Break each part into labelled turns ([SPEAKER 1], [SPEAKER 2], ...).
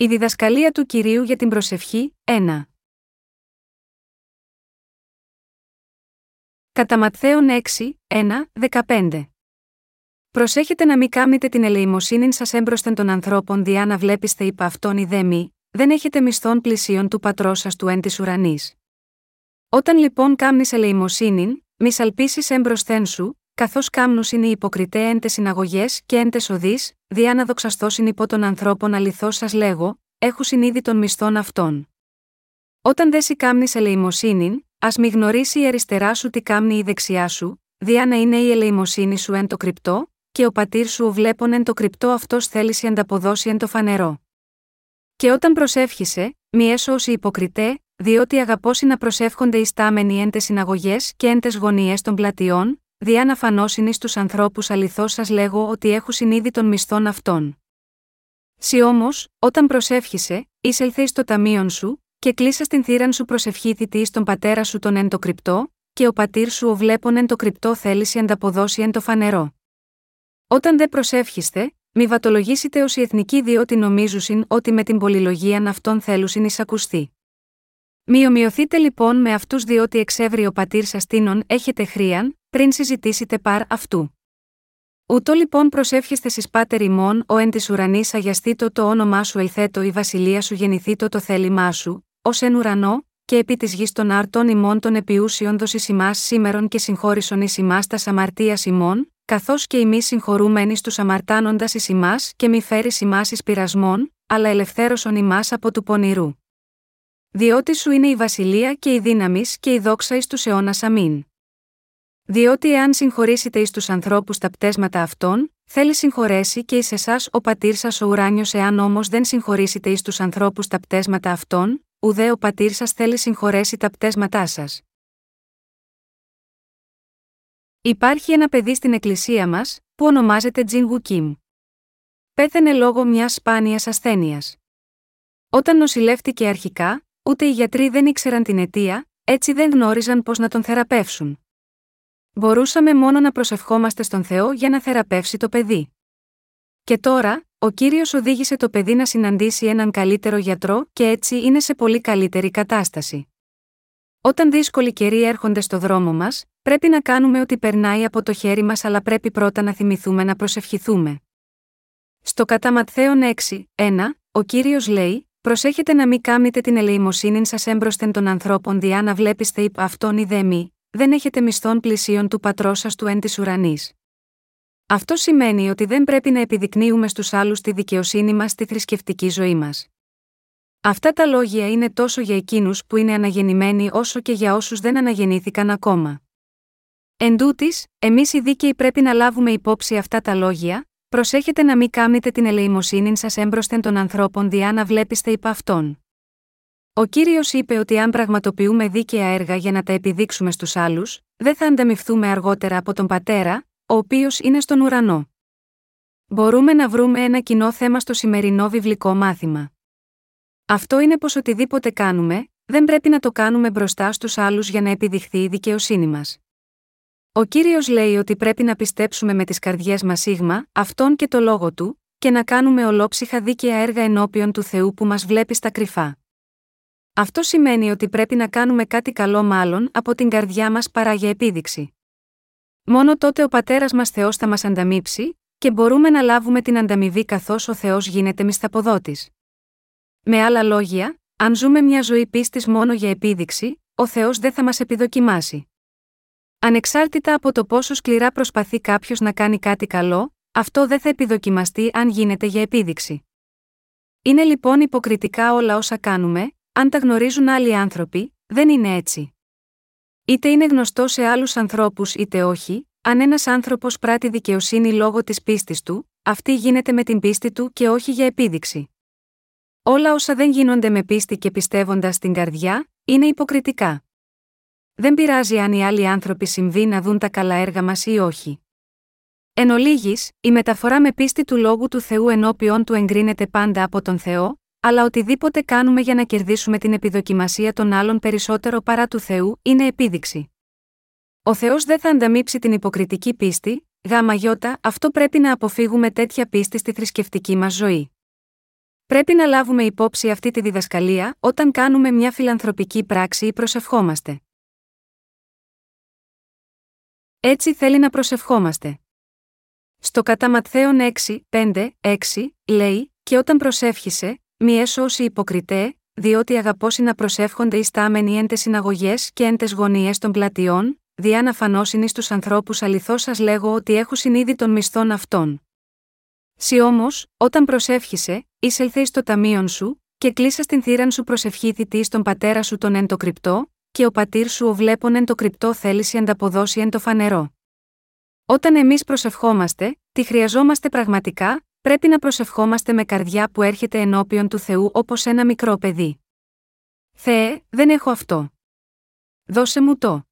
[SPEAKER 1] Η διδασκαλία του κυρίου για την προσευχή, 1. Κατά Ματθαίον 6, 1, 15. Προσέχετε να μην κάμνετε την ελεημοσύνη σας έμπροσθεν των ανθρώπων διά να βλέπεστε υπ' αυτόν η δέμη, δεν έχετε μισθών πλησίων του πατρός σας του εν της ουρανής. Όταν λοιπόν κάμνεις ελεημοσύνη, μη σαλπίσεις έμπροσθεν σου, καθώς κάμνους είναι οι υποκριτέ εν τε συναγωγές και εν τε οδείς, διά να δοξαστώσιν υπό των ανθρώπων αληθώς σας λέγω, έχουν συνείδη των μισθών αυτών. Όταν δεν κάμνεις ελεημοσύνη, ας μη γνωρίσει η αριστερά σου τι κάμνει η δεξιά σου, διά να είναι η ελεημοσύνη σου εν το κρυπτό, και ο πατήρ σου ο βλέπον εν το κρυπτό αυτός θέληση ανταποδώσει εν το φανερό. Και όταν προσεύχησε, μη έσω όσοι υποκριτέ, διότι αγαπώσει να προσεύχονται οι στάμενοι εν τε συναγωγές και εν τε γωνίες των πλατιών, διά να φανώσιν στους ανθρώπους αληθώς σας λέγω ότι έχουν συνείδη των μισθών αυτών. Σι όμως, όταν προσεύχησε, εισελθεί στο ταμείον σου, και κλείσα στην θύραν σου προσευχήθητη ει τον πατέρα σου τον εν το κρυπτό, και ο πατήρ σου ο βλέπον εν το κρυπτό θέληση ανταποδώσει εν το φανερό. Όταν δεν προσεύχεστε, μη βατολογήσετε ως οι εθνικοί διότι νομίζουσιν ότι με την πολυλογίαν αυτών θέλουσιν εισακουστεί. Μη ομοιωθείτε λοιπόν με αυτούς διότι εξεύρει ο πατήρ σας τίνον έχετε χρίαν, πριν συζητήσετε παρ αυτού. Ούτω λοιπόν προσεύχεστε στι πάτερ ημών, ο εν της ουρανής αγιαστήτω το όνομά σου ελθέτω η βασιλεία σου γεννηθήτω το θέλημά σου, ως εν ουρανό, και επί της γης των άρτων ημών των επιούσιων δώσει ημάς σήμερον και συγχώρησον εις ημάς τα αμαρτία ημών, καθώς και εμεί συγχωρούμενοι στους αμαρτάνοντας εις ημάς και μη φέρεις ημάς εις πειρασμών, αλλά ελευθέρωσον ημάς από του πονηρού. Διότι σου είναι η βασιλεία και η δύναμης και η δόξα εις τους αιώνας αμήν. Διότι εάν συγχωρήσετε εις τους ανθρώπους τα πτέσματα αυτών, θέλει συγχωρέσει και εις εσάς ο πατήρ σας ο ουράνιος εάν όμως δεν συγχωρήσετε εις τους ανθρώπους τα πτέσματα αυτών, ουδέ ο πατήρ σας θέλει συγχωρέσει τα πτέσματά σας. Υπάρχει ένα παιδί στην εκκλησία μας, που ονομάζεται Τζιν Κιμ. Πέθανε λόγω μιας σπάνιας ασθένειας. Όταν νοσηλεύτηκε αρχικά, ούτε οι γιατροί δεν ήξεραν την αιτία, έτσι δεν γνώριζαν πώς να τον θεραπεύσουν. Μπορούσαμε μόνο να προσευχόμαστε στον Θεό για να θεραπεύσει το παιδί. Και τώρα, ο κύριος οδήγησε το παιδί να συναντήσει έναν καλύτερο γιατρό και έτσι είναι σε πολύ καλύτερη κατάσταση. Όταν δύσκολοι καιροί έρχονται στο δρόμο μας, πρέπει να κάνουμε ό,τι περνάει από το χέρι μας, αλλά πρέπει πρώτα να θυμηθούμε να προσευχηθούμε. Στο κατά Ματθαίον 6, 1, ο κύριος λέει: Προσέχετε να μην κάμνετε την ελεημοσύνη σας έμπροσθεν των ανθρώπων διά να βλέπεστε υπ' αυτόν δέμη, δεν έχετε μισθών πλησίων του πατρός σας του εν της ουρανής. Αυτό σημαίνει ότι δεν πρέπει να επιδεικνύουμε στους άλλους τη δικαιοσύνη μας στη θρησκευτική ζωή μας. Αυτά τα λόγια είναι τόσο για εκείνους που είναι αναγεννημένοι όσο και για όσους δεν αναγεννήθηκαν ακόμα. Εν τούτης, εμείς οι δίκαιοι πρέπει να λάβουμε υπόψη αυτά τα λόγια, προσέχετε να μην κάμνετε την ελεημοσύνη σας έμπροσθεν των ανθρώπων διά να βλέπεστε υπ' αυτόν. Ο κύριος είπε ότι αν πραγματοποιούμε δίκαια έργα για να τα επιδείξουμε στους άλλους, δεν θα ανταμυφθούμε αργότερα από τον πατέρα, ο οποίος είναι στον ουρανό. Μπορούμε να βρούμε ένα κοινό θέμα στο σημερινό βιβλικό μάθημα. Αυτό είναι πως οτιδήποτε κάνουμε, δεν πρέπει να το κάνουμε μπροστά στους άλλους για να επιδειχθεί η δικαιοσύνη μας. Ο κύριος λέει ότι πρέπει να πιστέψουμε με τις καρδιές μας σίγμα, αυτόν και το λόγο του, και να κάνουμε ολόψυχα δίκαια έργα ενώπιον του Θεού που μας βλέπει στα κρυφά. Αυτό σημαίνει ότι πρέπει να κάνουμε κάτι καλό μάλλον από την καρδιά μας παρά για επίδειξη. Μόνο τότε ο πατέρας μας Θεός θα μας ανταμείψει, και μπορούμε να λάβουμε την ανταμοιβή καθώς ο Θεός γίνεται μισθαποδότης. Με άλλα λόγια, αν ζούμε μια ζωή πίστης μόνο για επίδειξη, ο Θεός δεν θα μας επιδοκιμάσει. Ανεξάρτητα από το πόσο σκληρά προσπαθεί κάποιος να κάνει κάτι καλό, αυτό δεν θα επιδοκιμαστεί αν γίνεται για επίδειξη. Είναι λοιπόν υποκριτικά όλα όσα κάνουμε, αν τα γνωρίζουν άλλοι άνθρωποι, δεν είναι έτσι. Είτε είναι γνωστό σε άλλους ανθρώπους είτε όχι, αν ένας άνθρωπος πράττει δικαιοσύνη λόγω της πίστης του, αυτή γίνεται με την πίστη του και όχι για επίδειξη. Όλα όσα δεν γίνονται με πίστη και πιστεύοντας στην καρδιά, είναι υποκριτικά. Δεν πειράζει αν οι άλλοι άνθρωποι συμβεί να δουν τα καλά έργα μας ή όχι. Εν ολίγης, η μεταφορά με πίστη του λόγου του Θεού ενώπιον του εγκρίνεται πάντα από τον Θεό, αλλά οτιδήποτε κάνουμε για να κερδίσουμε την επιδοκιμασία των άλλων περισσότερο παρά του Θεού είναι επίδειξη. Ο Θεός δεν θα ανταμείψει την υποκριτική πίστη, γάμα γιώτα, αυτό πρέπει να αποφύγουμε τέτοια πίστη στη θρησκευτική μας ζωή. Πρέπει να λάβουμε υπόψη αυτή τη διδασκαλία όταν κάνουμε μια φιλανθρωπική πράξη ή προσευχόμαστε. Έτσι θέλει να προσευχόμαστε. Στο κατά Ματθαίον 6, 5, 6, λέει, και όταν προσεύχησε, μη έσωση υποκριτέ, διότι αγαπώσει να προσεύχονται οι στάμενοι εν συναγωγές και εν γωνίες των πλατιών, διά να φανώσιν στου ανθρώπους αληθώς σας λέγω ότι έχω συνείδη των μισθών αυτών. Σι όμως, όταν προσεύχησε, εισελθε στο ταμείον σου, και κλείσα στην θύραν σου προσευχήθητη στον πατέρα σου τον εν το κρυπτό, και ο πατήρ σου ο βλέπον εν το κρυπτό θέληση ανταποδώσει εν το φανερό. Όταν εμείς προσευχόμαστε, τι χρειαζόμαστε πραγματικά, πρέπει να προσευχόμαστε με καρδιά που έρχεται ενώπιον του Θεού όπως ένα μικρό παιδί. Θεέ, δεν έχω αυτό. Δώσε μου το.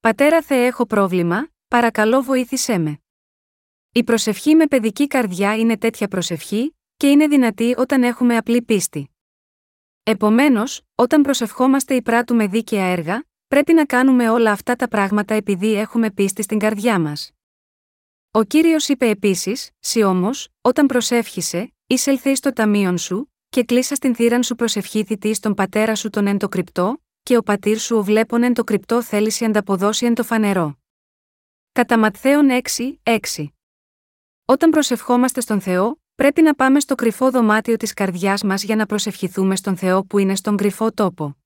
[SPEAKER 1] Πατέρα Θεέ, έχω πρόβλημα, παρακαλώ βοήθησέ με. Η προσευχή με παιδική καρδιά είναι τέτοια προσευχή, και είναι δυνατή όταν έχουμε απλή πίστη. Επομένως, όταν προσευχόμαστε ή πράττουμε δίκαια έργα, πρέπει να κάνουμε όλα αυτά τα πράγματα επειδή έχουμε πίστη στην καρδιά μας. Ο κύριος είπε επίσης: Σι όμως, όταν προσεύχησε, εισελθεί στο ταμείον σου, και κλείσα στην θύραν σου προσευχήθητη στον πατέρα σου τον εν το κρυπτό, και ο πατήρ σου ο βλέπον εν το κρυπτό θέληση ανταποδώσει εν το φανερό. Κατά Ματθαίον 6, 6. Όταν προσευχόμαστε στον Θεό, πρέπει να πάμε στο κρυφό δωμάτιο της καρδιάς μας για να προσευχηθούμε στον Θεό που είναι στον κρυφό τόπο.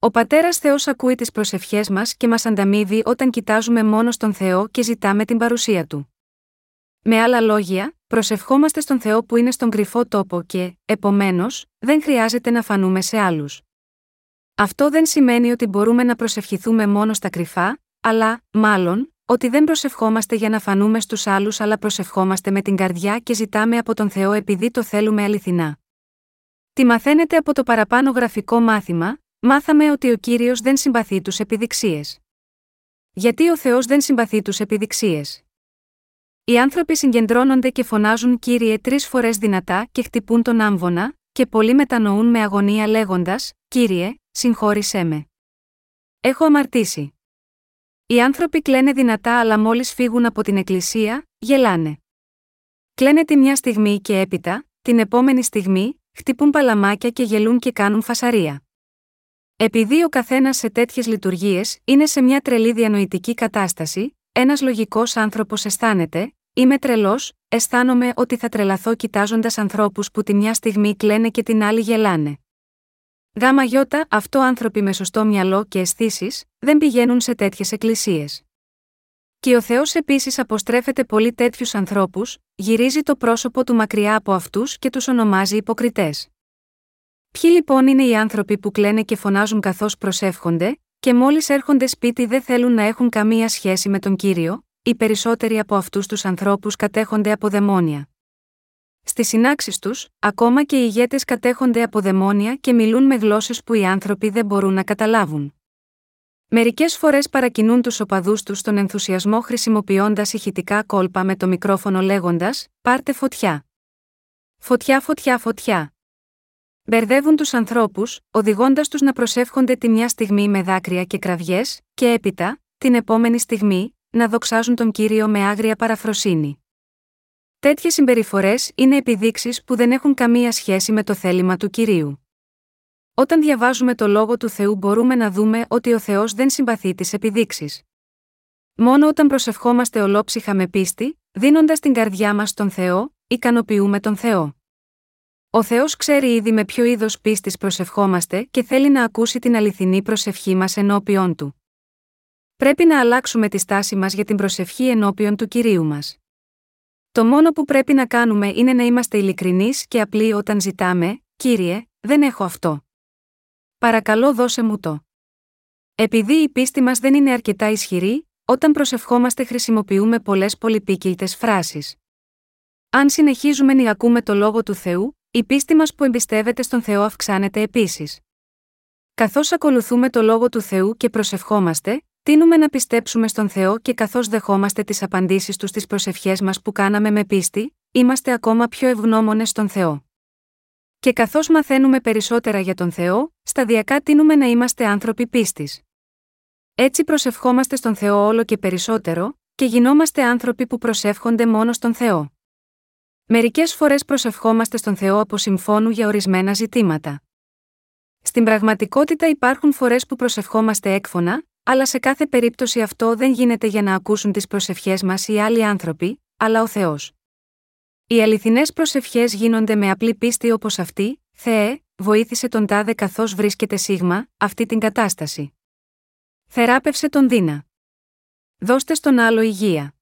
[SPEAKER 1] Ο πατέρας Θεός ακούει τις προσευχές μας και μας ανταμείβει όταν κοιτάζουμε μόνο στον Θεό και ζητάμε την παρουσία του. Με άλλα λόγια, προσευχόμαστε στον Θεό που είναι στον κρυφό τόπο και, επομένως, δεν χρειάζεται να φανούμε σε άλλους. Αυτό δεν σημαίνει ότι μπορούμε να προσευχηθούμε μόνο στα κρυφά, αλλά, μάλλον, ότι δεν προσευχόμαστε για να φανούμε στους άλλους αλλά προσευχόμαστε με την καρδιά και ζητάμε από τον Θεό επειδή το θέλουμε αληθινά. Τι μαθαίνετε από το παραπάνω γραφικό μάθημα, μάθαμε ότι ο κύριος δεν συμπαθεί τους επιδειξίες. Γιατί ο Θεός δεν συμπαθεί τους επιδειξίες; Οι άνθρωποι συγκεντρώνονται και φωνάζουν κύριε τρεις φορές δυνατά και χτυπούν τον άμβονα, και πολλοί μετανοούν με αγωνία λέγοντας: Κύριε, συγχώρησέ με. Έχω αμαρτήσει. Οι άνθρωποι κλαίνε δυνατά αλλά μόλις φύγουν από την εκκλησία, γελάνε. Κλαίνε τη μια στιγμή και έπειτα, την επόμενη στιγμή, χτυπούν παλαμάκια και γελούν και κάνουν φασαρία. Επειδή ο καθένας σε τέτοιες λειτουργίες είναι σε μια τρελή διανοητική κατάσταση, ένας λογικός άνθρωπος αισθάνεται, Είμαι τρελός, αισθάνομαι ότι θα τρελαθώ κοιτάζοντας ανθρώπους που τη μια στιγμή κλαίνε και την άλλη γελάνε. Γάμα γιώτα, αυτό άνθρωποι με σωστό μυαλό και αισθήσεις, δεν πηγαίνουν σε τέτοιες εκκλησίες. Και ο Θεός επίσης αποστρέφεται πολύ τέτοιους ανθρώπους, γυρίζει το πρόσωπο του μακριά από αυτούς και τους ονομάζει υποκριτές. Ποιοι λοιπόν είναι οι άνθρωποι που κλαίνε και φωνάζουν καθώς προσεύχονται, και μόλις έρχονται σπίτι δεν θέλουν να έχουν καμία σχέση με τον κύριο, οι περισσότεροι από αυτούς τους ανθρώπους κατέχονται από δαιμόνια. Στις συνάξεις τους, ακόμα και οι ηγέτες κατέχονται από δαιμόνια και μιλούν με γλώσσες που οι άνθρωποι δεν μπορούν να καταλάβουν. Μερικές φορές παρακινούν τους οπαδούς τους στον ενθουσιασμό χρησιμοποιώντας ηχητικά κόλπα με το μικρόφωνο λέγοντας: Πάρτε φωτιά. Φωτιά, φωτιά, φωτιά. Μπερδεύουν τους ανθρώπους, οδηγώντας τους να προσεύχονται τη μια στιγμή με δάκρυα και κραυγές, και έπειτα, την επόμενη στιγμή, να δοξάζουν τον κύριο με άγρια παραφροσύνη. Τέτοιες συμπεριφορές είναι επιδείξεις που δεν έχουν καμία σχέση με το θέλημα του κυρίου. Όταν διαβάζουμε το λόγο του Θεού μπορούμε να δούμε ότι ο Θεός δεν συμπαθεί τις επιδείξεις. Μόνο όταν προσευχόμαστε ολόψυχα με πίστη, δίνοντας την καρδιά μας στον Θεό, ικανοποιούμε τον Θεό. Ο Θεός ξέρει ήδη με ποιο είδος πίστης προσευχόμαστε και θέλει να ακούσει την αληθινή προσευχή μας ενώπιον του. Πρέπει να αλλάξουμε τη στάση μας για την προσευχή ενώπιον του κυρίου μας. Το μόνο που πρέπει να κάνουμε είναι να είμαστε ειλικρινείς και απλοί όταν ζητάμε, κύριε, δεν έχω αυτό. Παρακαλώ δώσε μου το. Επειδή η πίστη μας δεν είναι αρκετά ισχυρή, όταν προσευχόμαστε χρησιμοποιούμε πολλές πολυπίκυλτες φράσεις. Αν συνεχίζουμε να ακούμε το λόγο του Θεού, η πίστη μας που εμπιστεύεται στον Θεό αυξάνεται επίσης. Καθώς ακολουθούμε το λόγο του Θεού και προσευχόμαστε, τίνουμε να πιστέψουμε στον Θεό και καθώς δεχόμαστε τις απαντήσεις του στις προσευχές μας που κάναμε με πίστη, είμαστε ακόμα πιο ευγνώμονες στον Θεό. Και καθώς μαθαίνουμε περισσότερα για τον Θεό, σταδιακά τίνουμε να είμαστε άνθρωποι πίστης. Έτσι προσευχόμαστε στον Θεό όλο και περισσότερο, και γινόμαστε άνθρωποι που προσεύχονται μόνο στον Θεό. Μερικές φορές προσευχόμαστε στον Θεό από συμφώνου για ορισμένα ζητήματα. Στην πραγματικότητα υπάρχουν φορές που προσευχόμαστε έκφωνα, αλλά σε κάθε περίπτωση αυτό δεν γίνεται για να ακούσουν τις προσευχές μας οι άλλοι άνθρωποι, αλλά ο Θεός. Οι αληθινές προσευχές γίνονται με απλή πίστη όπως αυτή, Θεέ, βοήθησε τον τάδε καθώς βρίσκεται σίγμα, αυτή την κατάσταση. Θεράπευσε τον Δίνα. Δώστε στον άλλο υγεία.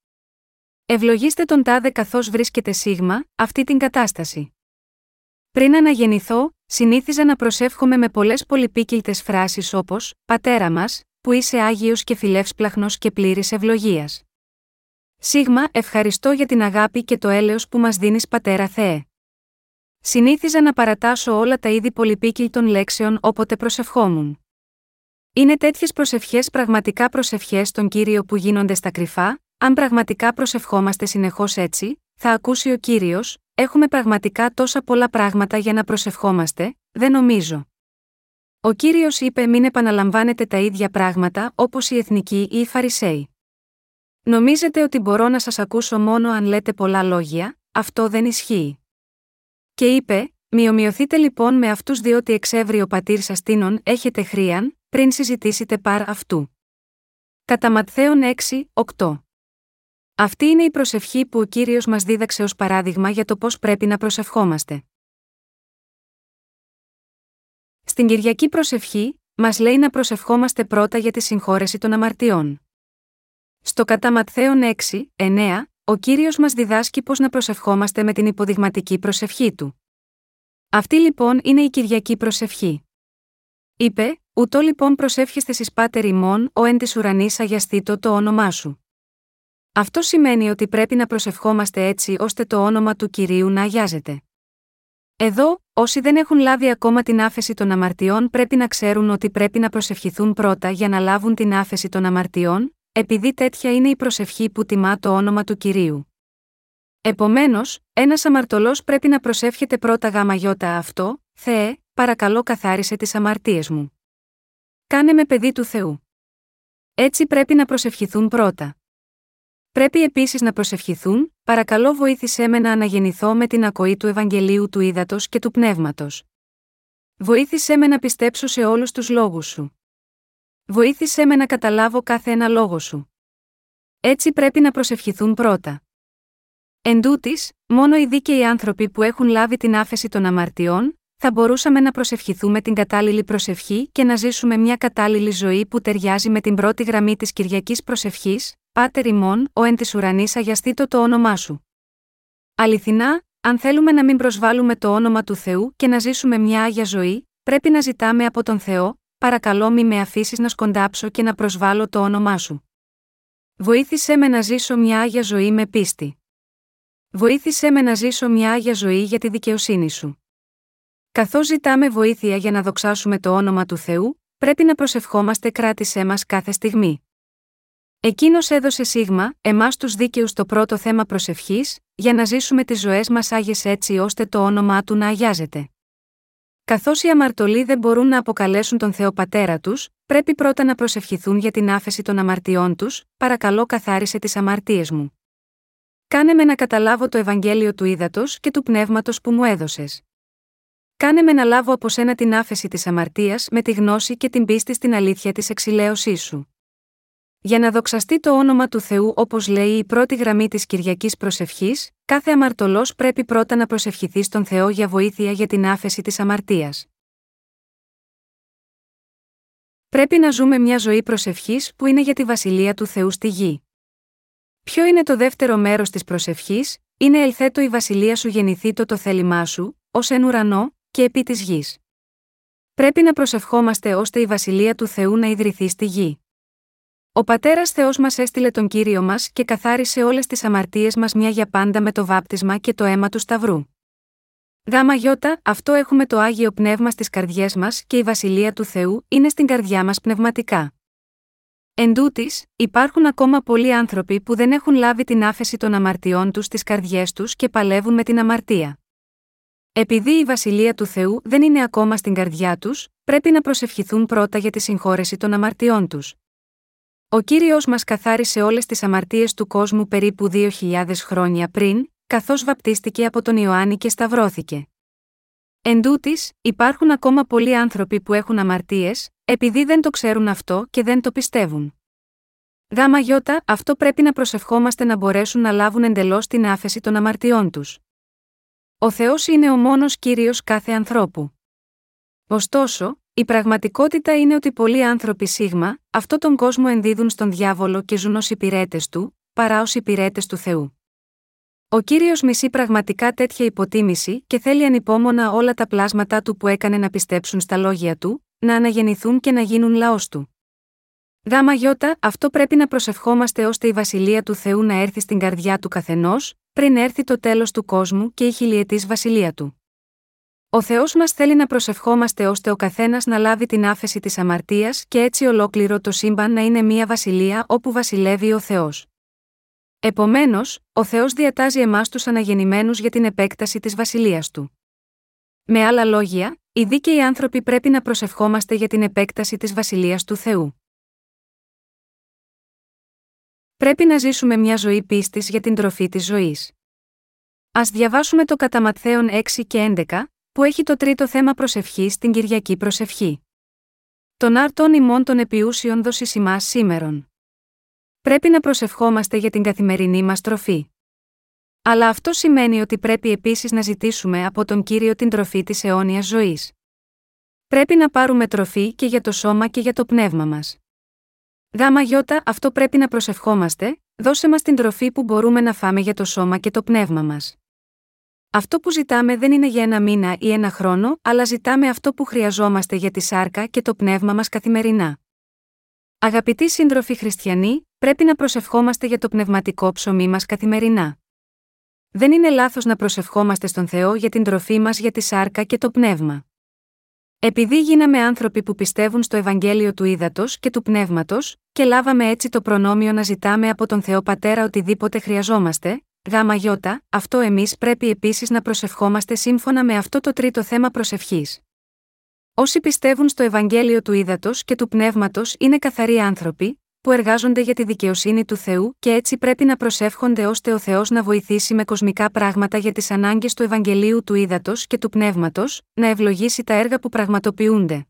[SPEAKER 1] Ευλογήστε τον τάδε καθώς βρίσκεται σίγμα, αυτή την κατάσταση. Πριν αναγεννηθώ, συνήθιζα να προσεύχομαι με πολλές πολυπίκυλτες φράσεις όπως Πατέρα μας, που είσαι άγιος και φιλεύσπλαχνος και πλήρης ευλογίας. Σίγμα, ευχαριστώ για την αγάπη και το έλεος που μας δίνεις Πατέρα Θεέ. Συνήθιζα να παρατάσω όλα τα είδη πολυπίκυλτων λέξεων όποτε προσευχόμουν. Είναι τέτοιες προσευχές πραγματικά προσευχές στον κύριο που γίνονται στα κρυφά, αν πραγματικά προσευχόμαστε συνεχώς έτσι, θα ακούσει ο κύριος, έχουμε πραγματικά τόσα πολλά πράγματα για να προσευχόμαστε, δεν νομίζω. Ο κύριος είπε μην επαναλαμβάνετε τα ίδια πράγματα όπως οι εθνικοί ή οι Φαρισαίοι. Νομίζετε ότι μπορώ να σας ακούσω μόνο αν λέτε πολλά λόγια, αυτό δεν ισχύει. Και είπε, Μειομοιωθείτε λοιπόν με αυτούς διότι εξεύρει ο πατήρ σας τίνον έχετε χρίαν, πριν συζητήσετε παρ' αυτού. Κατά Ματθαίον 6, 8. Αυτή είναι η προσευχή που ο κύριος μας δίδαξε ως παράδειγμα για το πώς πρέπει να προσευχόμαστε. Στην Κυριακή προσευχή, μας λέει να προσευχόμαστε πρώτα για τη συγχώρεση των αμαρτιών. Στο κατά Ματθαίον 6, 9, ο κύριος μας διδάσκει πώς να προσευχόμαστε με την υποδειγματική προσευχή του. Αυτή λοιπόν είναι η Κυριακή προσευχή. Είπε, Ούτω λοιπόν προσεύχεστε ει πάτερ ημών, ο εν της ουρανής αγιαστήτω το όνομά σου. Αυτό σημαίνει ότι πρέπει να προσευχόμαστε έτσι ώστε το όνομα του κυρίου να αγιάζεται. Εδώ, όσοι δεν έχουν λάβει ακόμα την άφεση των αμαρτιών πρέπει να ξέρουν ότι πρέπει να προσευχηθούν πρώτα για να λάβουν την άφεση των αμαρτιών, επειδή τέτοια είναι η προσευχή που τιμά το όνομα του κυρίου. Επομένως, ένας αμαρτωλός πρέπει να προσεύχεται πρώτα γάμα γιώτα αυτό, Θεέ, παρακαλώ καθάρισε τις αμαρτίες μου. Κάνε με παιδί του Θεού. Έτσι πρέπει να προσευχηθούν πρώτα. Πρέπει επίσης να προσευχηθούν, παρακαλώ βοήθησέ με να αναγεννηθώ με την ακοή του Ευαγγελίου του Ήδατος και του Πνεύματος. Βοήθησέ με να πιστέψω σε όλους τους λόγους σου. Βοήθησέ με να καταλάβω κάθε ένα λόγο σου. Έτσι πρέπει να προσευχηθούν πρώτα. Εν τούτης, μόνο οι δίκαιοι άνθρωποι που έχουν λάβει την άφεση των αμαρτιών, θα μπορούσαμε να προσευχηθούμε την κατάλληλη προσευχή και να ζήσουμε μια κατάλληλη ζωή που ταιριάζει με την πρώτη γραμμή της Κυριακής Προσευχής, Πάτερ ημών, ο εν της ουρανής αγιαστήτω το όνομά σου. Αληθινά, αν θέλουμε να μην προσβάλλουμε το όνομα του Θεού και να ζήσουμε μια άγια ζωή, πρέπει να ζητάμε από τον Θεό, παρακαλώ μη με αφήσεις να σκοντάψω και να προσβάλλω το όνομά σου. Βοήθησέ με να ζήσω μια άγια ζωή με πίστη. Βοήθησέ με να ζήσω μια άγια ζωή για τη δικαιοσύνη σου. Καθώς ζητάμε βοήθεια για να δοξάσουμε το όνομα του Θεού, πρέπει να προσευχόμαστε κράτησέ μας κάθε στιγμή. Εκείνος έδωσε σίγμα, εμάς τους δίκαιους το πρώτο θέμα προσευχής, για να ζήσουμε τις ζωές μας άγιες έτσι ώστε το όνομά του να αγιάζεται. Καθώς οι αμαρτωλοί δεν μπορούν να αποκαλέσουν τον Θεό Πατέρα τους, πρέπει πρώτα να προσευχηθούν για την άφεση των αμαρτιών τους, παρακαλώ καθάρισε τις αμαρτίες μου. Κάνε με να καταλάβω το Ευαγγέλιο του ύδατο και του πνεύματος που μου έδωσες. Κάνε με να λάβω από σένα την άφεση της αμαρτίας με τη γνώση και την πίστη στην αλήθεια της εξηλαίωσής σου. Για να δοξαστεί το όνομα του Θεού όπως λέει η πρώτη γραμμή της Κυριακής Προσευχής, κάθε αμαρτωλός πρέπει πρώτα να προσευχηθεί στον Θεό για βοήθεια για την άφεση της αμαρτίας. Πρέπει να ζούμε μια ζωή προσευχής που είναι για τη βασιλεία του Θεού στη γη. Ποιο είναι το δεύτερο μέρος της προσευχής, είναι ελθέτω η βασιλεία σου γεννηθεί το το θέλημά σου, ως εν ουρανό, και επί της γης. Πρέπει να προσευχόμαστε ώστε η βασιλεία του Θεού να ιδρυθεί στη γη. Ο πατέρας Θεός μας έστειλε τον κύριο μας και καθάρισε όλες τις αμαρτίες μας μια για πάντα με το βάπτισμα και το αίμα του Σταυρού. Γάμα γιώτα, αυτό έχουμε το άγιο πνεύμα στις καρδιές μας και η βασιλεία του Θεού είναι στην καρδιά μας πνευματικά. Εν τούτης, υπάρχουν ακόμα πολλοί άνθρωποι που δεν έχουν λάβει την άφεση των αμαρτιών τους στις καρδιές τους και παλεύουν με την αμαρτία. Επειδή η βασιλεία του Θεού δεν είναι ακόμα στην καρδιά τους, πρέπει να προσευχηθούν πρώτα για τη συγχώρεση των αμαρτιών τους. Ο κύριος μας καθάρισε όλες τις αμαρτίες του κόσμου περίπου 2.000 χρόνια πριν, καθώς βαπτίστηκε από τον Ιωάννη και σταυρώθηκε. Εν τούτης, υπάρχουν ακόμα πολλοί άνθρωποι που έχουν αμαρτίες, επειδή δεν το ξέρουν αυτό και δεν το πιστεύουν. Γάμα γιώτα, αυτό πρέπει να προσευχόμαστε να μπορέσουν να λάβουν εντελώς την άφεση των αμαρτιών τους. Ο Θεός είναι ο μόνος κύριος κάθε ανθρώπου. Ωστόσο, η πραγματικότητα είναι ότι πολλοί άνθρωποι σίγμα, αυτό τον κόσμο ενδίδουν στον διάβολο και ζουν ως υπηρέτες του, παρά ως υπηρέτες του Θεού. Ο κύριος μισεί πραγματικά τέτοια υποτίμηση και θέλει ανυπόμονα όλα τα πλάσματά του που έκανε να πιστέψουν στα λόγια του, να αναγεννηθούν και να γίνουν λαός του. Γάμα γιώτα, αυτό πρέπει να προσευχόμαστε ώστε η βασιλεία του Θεού να έρθει στην καρδιά του καθενός, πριν έρθει το τέλος του κόσμου και η χιλιετής βασιλεία του. Ο Θεός μας θέλει να προσευχόμαστε ώστε ο καθένας να λάβει την άφεση της αμαρτίας και έτσι ολόκληρο το σύμπαν να είναι μια βασιλεία όπου βασιλεύει ο Θεός. Επομένως, ο Θεός διατάζει εμάς τους αναγεννημένους για την επέκταση της βασιλείας του. Με άλλα λόγια, οι δίκαιοι άνθρωποι πρέπει να προσευχόμαστε για την επέκταση της βασιλείας του Θεού. Πρέπει να ζήσουμε μια ζωή πίστης για την τροφή της ζωής. Α διαβάσουμε το κατά Ματθαίον 6 και 11, που έχει το τρίτο θέμα προσευχής στην Κυριακή προσευχή. Τον άρτον ημών των επιούσιων δώσει ημάς σήμερον. Πρέπει να προσευχόμαστε για την καθημερινή μας τροφή. Αλλά αυτό σημαίνει ότι πρέπει επίσης να ζητήσουμε από τον κύριο την τροφή της αιώνιας ζωής. Πρέπει να πάρουμε τροφή και για το σώμα και για το πνεύμα μας. Γάμα γιώτα, αυτό πρέπει να προσευχόμαστε, δώσε μας την τροφή που μπορούμε να φάμε για το σώμα και το πνεύμα μας. Αυτό που ζητάμε δεν είναι για ένα μήνα ή ένα χρόνο, αλλά ζητάμε αυτό που χρειαζόμαστε για τη σάρκα και το πνεύμα μας καθημερινά. Αγαπητοί σύντροφοι χριστιανοί, πρέπει να προσευχόμαστε για το πνευματικό ψωμί μας καθημερινά. Δεν είναι λάθος να προσευχόμαστε στον Θεό για την τροφή μας για τη σάρκα και το πνεύμα. Επειδή γίναμε άνθρωποι που πιστεύουν στο Ευαγγέλιο του Ήδατος και του Πνεύματος, και λάβαμε έτσι το προνόμιο να ζητάμε από τον Θεό Πατέρα οτιδήποτε χρειαζόμαστε, γάμα γιώτα, αυτό εμείς πρέπει επίσης να προσευχόμαστε σύμφωνα με αυτό το τρίτο θέμα προσευχής. Όσοι πιστεύουν στο Ευαγγέλιο του Ήδατος και του Πνεύματος είναι καθαροί άνθρωποι, που εργάζονται για τη δικαιοσύνη του Θεού και έτσι πρέπει να προσεύχονται ώστε ο Θεός να βοηθήσει με κοσμικά πράγματα για τις ανάγκες του Ευαγγελίου του Ήδατος και του Πνεύματος, να ευλογήσει τα έργα που πραγματοποιούνται.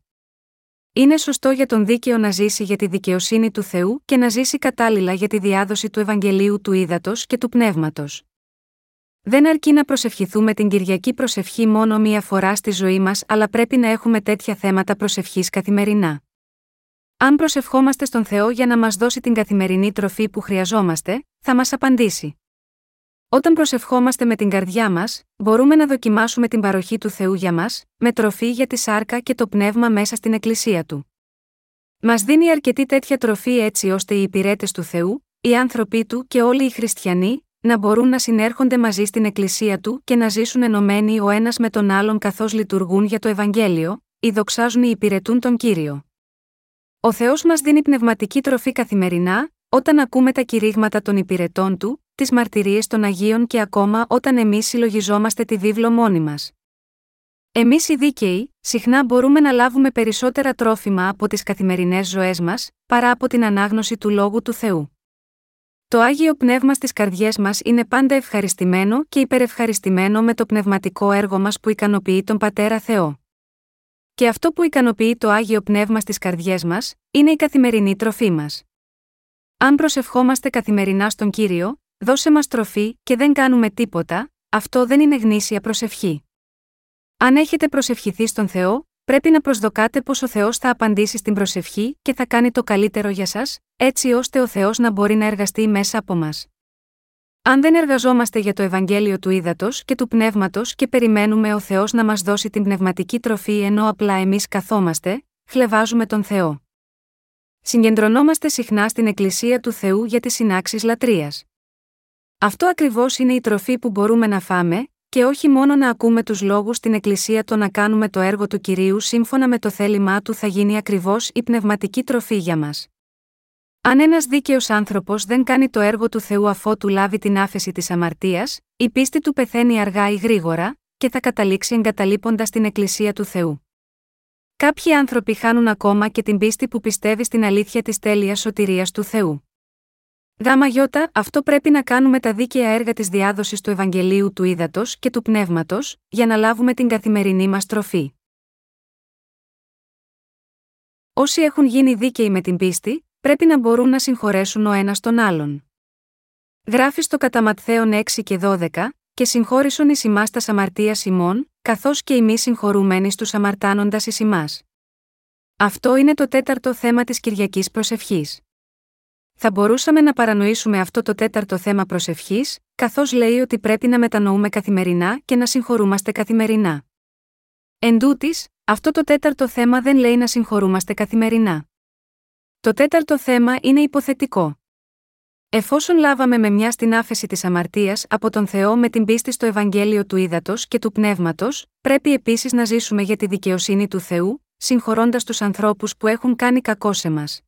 [SPEAKER 1] Είναι σωστό για τον δίκαιο να ζήσει για τη δικαιοσύνη του Θεού και να ζήσει κατάλληλα για τη διάδοση του Ευαγγελίου του Ήδατος και του Πνεύματος. Δεν αρκεί να προσευχηθούμε την Κυριακή προσευχή μόνο μία φορά στη ζωή μας, αλλά πρέπει να έχουμε τέτοια θέματα προσευχής καθημερινά. Αν προσευχόμαστε στον Θεό για να μας δώσει την καθημερινή τροφή που χρειαζόμαστε, θα μας απαντήσει. Όταν προσευχόμαστε με την καρδιά μας, μπορούμε να δοκιμάσουμε την παροχή του Θεού για μας, με τροφή για τη σάρκα και το πνεύμα μέσα στην Εκκλησία του. Μας δίνει αρκετή τέτοια τροφή έτσι ώστε οι υπηρέτες του Θεού, οι άνθρωποι του και όλοι οι χριστιανοί, να μπορούν να συνέρχονται μαζί στην Εκκλησία του και να ζήσουν ενωμένοι ο ένας με τον άλλον καθώς λειτουργούν για το Ευαγγέλιο, ή δοξάζουν ή υπηρετούν τον κύριο. Ο Θεός μας δίνει πνευματική τροφή καθημερινά, όταν ακούμε τα κηρύγματα των υπηρετών του, τις μαρτυρίες των Αγίων και ακόμα όταν εμείς συλλογιζόμαστε τη βίβλο μόνοι μας. Εμείς οι δίκαιοι, συχνά μπορούμε να λάβουμε περισσότερα τρόφιμα από τις καθημερινές ζωές μας, παρά από την ανάγνωση του λόγου του Θεού. Το άγιο πνεύμα στις καρδιές μας είναι πάντα ευχαριστημένο και υπερευχαριστημένο με το πνευματικό έργο μας που ικανοποιεί τον Πατέρα Θεό. Και αυτό που ικανοποιεί το άγιο πνεύμα στις καρδιές μας, είναι η καθημερινή τροφή μας. Αν προσευχόμαστε καθημερινά στον κύριο, δώσε μας τροφή και δεν κάνουμε τίποτα, αυτό δεν είναι γνήσια προσευχή. Αν έχετε προσευχηθεί στον Θεό, πρέπει να προσδοκάτε πως ο Θεός θα απαντήσει στην προσευχή και θα κάνει το καλύτερο για σας, έτσι ώστε ο Θεός να μπορεί να εργαστεί μέσα από μας. Αν δεν εργαζόμαστε για το Ευαγγέλιο του ύδατο και του πνεύματος και περιμένουμε ο Θεός να μας δώσει την πνευματική τροφή ενώ απλά εμείς καθόμαστε, χλεβάζουμε τον Θεό. Συγκεντρωνόμαστε συχνά στην Εκκλησία του Θεού για τις συνάξεις λατρείας. Αυτό ακριβώς είναι η τροφή που μπορούμε να φάμε, και όχι μόνο να ακούμε τους λόγους στην Εκκλησία το να κάνουμε το έργο του κυρίου σύμφωνα με το θέλημά του θα γίνει ακριβώς η πνευματική τροφή για μας. Αν ένας δίκαιος άνθρωπος δεν κάνει το έργο του Θεού αφότου λάβει την άφεση της αμαρτίας, η πίστη του πεθαίνει αργά ή γρήγορα, και θα καταλήξει εγκαταλείποντας την Εκκλησία του Θεού. Κάποιοι άνθρωποι χάνουν ακόμα και την πίστη που πιστεύει στην αλήθεια της τέλειας σωτηρίας του Θεού. Γάμα γιώτα, αυτό πρέπει να κάνουμε τα δίκαια έργα της διάδοσης του Ευαγγελίου του Ήδατος και του Πνεύματος, για να λάβουμε την καθημερινή μας τροφή. Όσοι έχουν γίνει δίκαιοι με την πίστη, πρέπει να μπορούν να συγχωρέσουν ο ένας τον άλλον. Γράφει στο κατά Ματθαίων 6 και 12, και συγχώρησον εις ημάς τα αμαρτία ημών, καθώς και εμεί συγχωρούμενοι στους αμαρτάνοντας εις ημάς. Αυτό είναι το τέταρτο θέμα της Κυριακής Προσευχής. Θα μπορούσαμε να παρανοήσουμε αυτό το τέταρτο θέμα προσευχής, καθώς λέει ότι πρέπει να μετανοούμε καθημερινά και να συγχωρούμαστε καθημερινά. Εν τούτης, αυτό το τέταρτο θέμα δεν λέει να συγχωρούμαστε καθημερινά. Το τέταρτο θέμα είναι υποθετικό. Εφόσον λάβαμε με μια στην άφεση της αμαρτίας από τον Θεό με την πίστη στο Ευαγγέλιο του Ήδατος και του Πνεύματος, πρέπει επίσης να ζήσουμε για τη δικαιοσύνη του Θεού, συγχωρώντας τους ανθρώπους που έχουν κάνει κακό σε μας.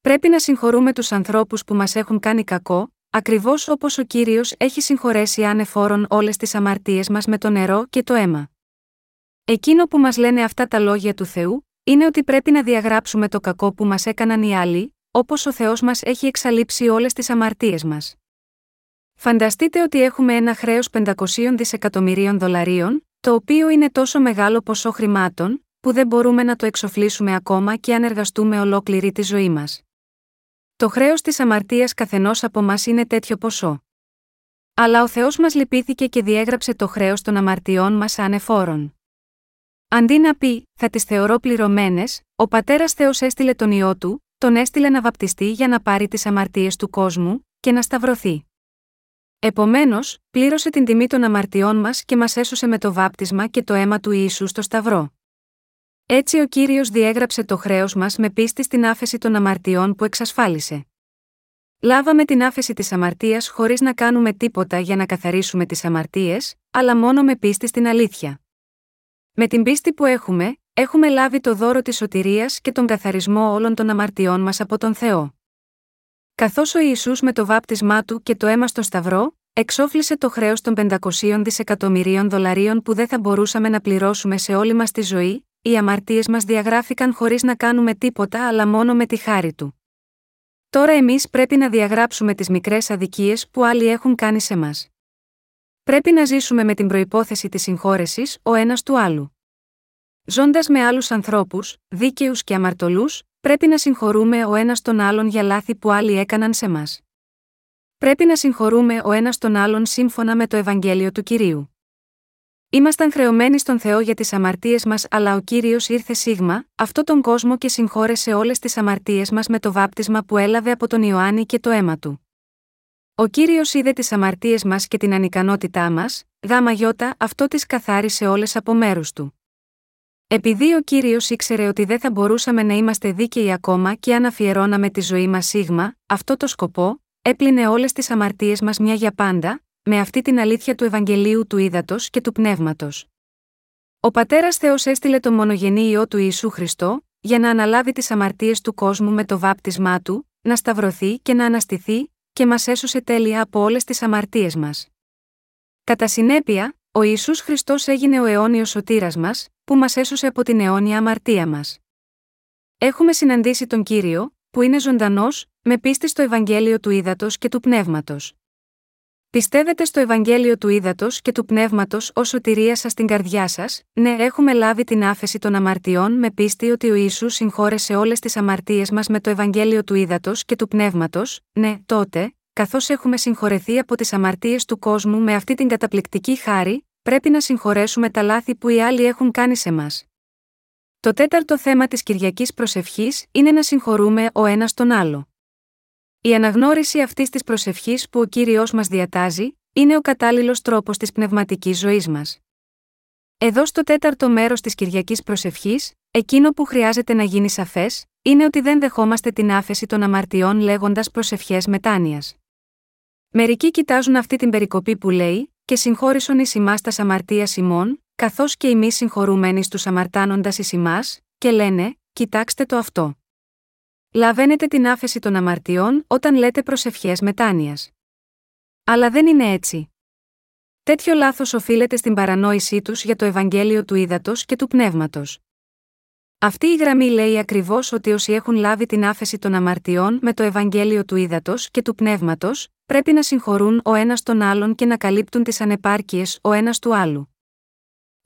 [SPEAKER 1] Πρέπει να συγχωρούμε τους ανθρώπους που μας έχουν κάνει κακό, ακριβώς όπως ο κύριος έχει συγχωρέσει ανεφόρον όλες τις αμαρτίες μας με το νερό και το αίμα. Εκείνο που μας λένε αυτά τα λόγια του Θεού, είναι ότι πρέπει να διαγράψουμε το κακό που μας έκαναν οι άλλοι, όπως ο Θεός μας έχει εξαλείψει όλες τις αμαρτίες μας. Φανταστείτε ότι έχουμε ένα χρέος 500 δισεκατομμυρίων δολαρίων, το οποίο είναι τόσο μεγάλο ποσό χρημάτων, που δεν μπορούμε να το εξοφλήσουμε ακόμα και αν εργαστούμε ολόκληρη τη ζωή μας. Το χρέος της αμαρτίας καθενός από εμά είναι τέτοιο ποσό. Αλλά ο Θεός μας λυπήθηκε και διέγραψε το χρέος των αμαρτιών μας ανεφόρων. Αντί να πει, θα τις θεωρώ πληρωμένες, ο πατέρας Θεός έστειλε τον ιό του, τον έστειλε να βαπτιστεί για να πάρει τις αμαρτίες του κόσμου, και να σταυρωθεί. Επομένως, πλήρωσε την τιμή των αμαρτιών μας και μας έσωσε με το βάπτισμα και το αίμα του Ιησού στο Σταυρό. Έτσι ο κύριος διέγραψε το χρέος μας με πίστη στην άφεση των αμαρτιών που εξασφάλισε. Λάβαμε την άφεση της αμαρτίας χωρίς να κάνουμε τίποτα για να καθαρίσουμε τις αμαρτίες, αλλά μόνο με πίστη στην αλήθεια. Με την πίστη που έχουμε, έχουμε λάβει το δώρο της σωτηρίας και τον καθαρισμό όλων των αμαρτιών μας από τον Θεό. Καθώς ο Ιησούς με το βάπτισμά του και το αίμα στο Σταυρό, εξόφλησε το χρέος των 500 δισεκατομμυρίων δολαρίων που δεν θα μπορούσαμε να πληρώσουμε σε όλη μας τη ζωή, οι αμαρτίες μας διαγράφηκαν χωρίς να κάνουμε τίποτα αλλά μόνο με τη χάρη του. Τώρα εμείς πρέπει να διαγράψουμε τις μικρές αδικίες που άλλοι έχουν κάνει σε μας. Πρέπει να ζήσουμε με την προπόθεση της συγχώρεσης ο ένας του άλλου. Ζώντας με άλλους ανθρώπους, δίκαιους και αμαρτωλούς, πρέπει να συγχωρούμε ο ένας τον άλλον για λάθη που άλλοι έκαναν σε μας. Πρέπει να συγχωρούμε ο ένας τον άλλον σύμφωνα με το Ευαγγέλιο του κυρίου. Ήμασταν χρεωμένοι στον Θεό για τις αμαρτίες μας, αλλά ο κύριος ήρθε σίγμα, αυτό τον κόσμο και συγχώρεσε όλες τις αμαρτίες μας με το βάπτισμα που έλαβε από τον Ιωάννη και το αίμα του. Ο κύριος είδε τις αμαρτίες μας και την ανικανότητά μας, γάμα γιώτα, αυτό τις καθάρισε όλες από μέρους του. Επειδή ο κύριος ήξερε ότι δεν θα μπορούσαμε να είμαστε δίκαιοι ακόμα και αν αφιερώναμε τη ζωή μας σίγμα, αυτό το σκοπό, έπλυνε όλες τις αμαρτίες μας μια για πάντα, με αυτή την αλήθεια του Ευαγγελίου του Ήδατος και του Πνεύματος. Ο πατέρας Θεός έστειλε τον μονογενή ιό του Ιησού Χριστό, για να αναλάβει τις αμαρτίες του κόσμου με το βάπτισμά του, να σταυρωθεί και να αναστηθεί, και μας έσωσε τέλεια από όλες τις αμαρτίες μας. Κατά συνέπεια, ο Ισού Χριστός έγινε ο αιώνιος σωτήρας μας, που μας έσωσε από την αιώνια αμαρτία μας. Έχουμε συναντήσει τον κύριο, που είναι ζωντανός, με πίστη στο Ευαγγέλιο του Ήδατος και του Πνεύματος. Πιστεύετε στο Ευαγγέλιο του Ήδατος και του Πνεύματος ως σωτηρία σας στην καρδιά σας, ναι, έχουμε λάβει την άφεση των αμαρτιών με πίστη ότι ο Ισού συγχώρεσε όλες τις αμαρτίες μας με το Ευαγγέλιο του Ήδατος και του Πνεύματος, ναι, τότε, καθώς έχουμε συγχωρεθεί από τις αμαρτίες του κόσμου με αυτή την καταπληκτική χάρη, πρέπει να συγχωρέσουμε τα λάθη που οι άλλοι έχουν κάνει σε μας. Το τέταρτο θέμα της Κυριακής Προσευχής είναι να συγχωρούμε ο ένας τον άλλο. Η αναγνώριση αυτής της προσευχής που ο κύριος μας διατάζει, είναι ο κατάλληλος τρόπος της πνευματικής ζωής μας. Εδώ στο τέταρτο μέρος της Κυριακής Προσευχής, εκείνο που χρειάζεται να γίνει σαφές, είναι ότι δεν δεχόμαστε την άφεση των αμαρτιών λέγοντας προσευχές μετάνοιας. Μερικοί κοιτάζουν αυτή την περικοπή που λέει, και συγχώρησον εις ημάς τας αμαρτίας ημών, καθώς και εμείς συγχωρούμενοι στους αμαρτάνοντας εις ημάς, και λένε, κοιτάξτε το αυτό. Λαβαίνετε την άφεση των αμαρτιών όταν λέτε προσευχέ μετάνοιας. Αλλά δεν είναι έτσι. Τέτοιο λάθος οφείλεται στην παρανόησή τους για το Ευαγγέλιο του Ήδατος και του Πνεύματος. Αυτή η γραμμή λέει ακριβώς ότι όσοι έχουν λάβει την άφεση των αμαρτιών με το Ευαγγέλιο του Ήδατος και του Πνεύματος, πρέπει να συγχωρούν ο ένας τον άλλον και να καλύπτουν τις ανεπάρκειες ο ένας του άλλου.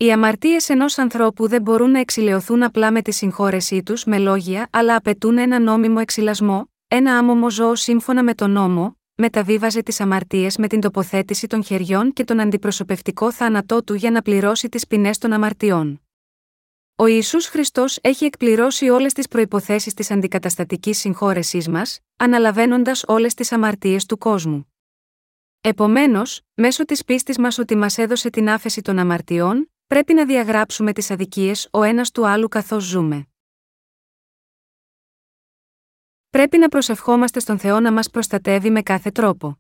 [SPEAKER 1] Οι αμαρτίες ενός ανθρώπου δεν μπορούν να εξηλαιωθούν απλά με τη συγχώρεσή τους με λόγια, αλλά απαιτούν ένα νόμιμο εξυλασμό, ένα άμομο ζώο σύμφωνα με τον νόμο, μεταβίβαζε τις αμαρτίες με την τοποθέτηση των χεριών και τον αντιπροσωπευτικό θάνατό του για να πληρώσει τις ποινές των αμαρτιών. Ο Ισού Χριστός έχει εκπληρώσει όλες τις προποθέσει της αντικαταστατικής συγχώρεσής μας, αναλαβαίνοντας όλες τις αμαρτίες του κόσμου. Επομένως, μέσω της πίστης μας ότι μας έδωσε την άφεση των αμαρτιών, πρέπει να διαγράψουμε τις αδικίες ο ένας του άλλου καθώς ζούμε. Πρέπει να προσευχόμαστε στον Θεό να μας προστατεύει με κάθε τρόπο.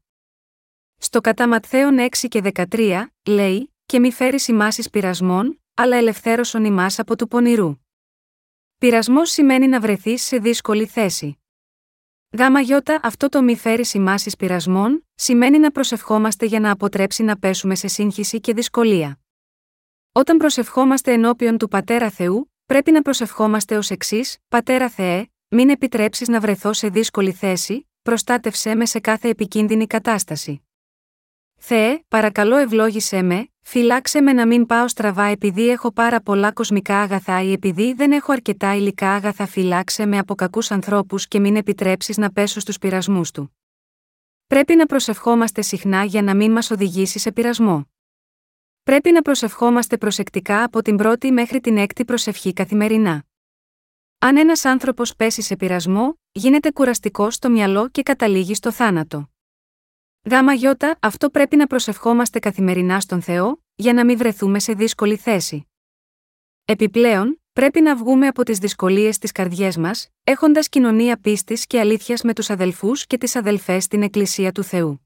[SPEAKER 1] Στο κατά Ματθαίων 6 και 13, λέει: Και μη φέρει σημάσεις πειρασμών, αλλά ελευθέρωσον ημάς από του πονηρού. Πειρασμός σημαίνει να βρεθείς σε δύσκολη θέση. Γάμα γιώτα αυτό το μη φέρει σημάσεις πειρασμών, σημαίνει να προσευχόμαστε για να αποτρέψει να πέσουμε σε σύγχυση και δυσκολία. Όταν προσευχόμαστε ενώπιον του Πατέρα Θεού, πρέπει να προσευχόμαστε ως εξής: Πατέρα Θεέ, μην επιτρέψεις να βρεθώ σε δύσκολη θέση, προστάτευσέ με σε κάθε επικίνδυνη κατάσταση. Θεέ, παρακαλώ ευλόγησέ με, φυλάξε με να μην πάω στραβά επειδή έχω πάρα πολλά κοσμικά αγαθά ή επειδή δεν έχω αρκετά υλικά αγαθά φυλάξε με από κακούς ανθρώπους και μην επιτρέψεις να πέσω στους πειρασμούς του. Πρέπει να προσευχόμαστε συχνά για να μην μας οδηγήσει σε πειρασμό. Πρέπει να προσευχόμαστε προσεκτικά από την πρώτη μέχρι την έκτη προσευχή καθημερινά. Αν ένας άνθρωπος πέσει σε πειρασμό, γίνεται κουραστικό στο μυαλό και καταλήγει στο θάνατο. Γάμα γιώτα, αυτό πρέπει να προσευχόμαστε καθημερινά στον Θεό, για να μην βρεθούμε σε δύσκολη θέση. Επιπλέον, πρέπει να βγούμε από τις δυσκολίες της καρδιές μας, έχοντας κοινωνία πίστης και αλήθειας με τους αδελφούς και τις αδελφές στην Εκκλησία του Θεού.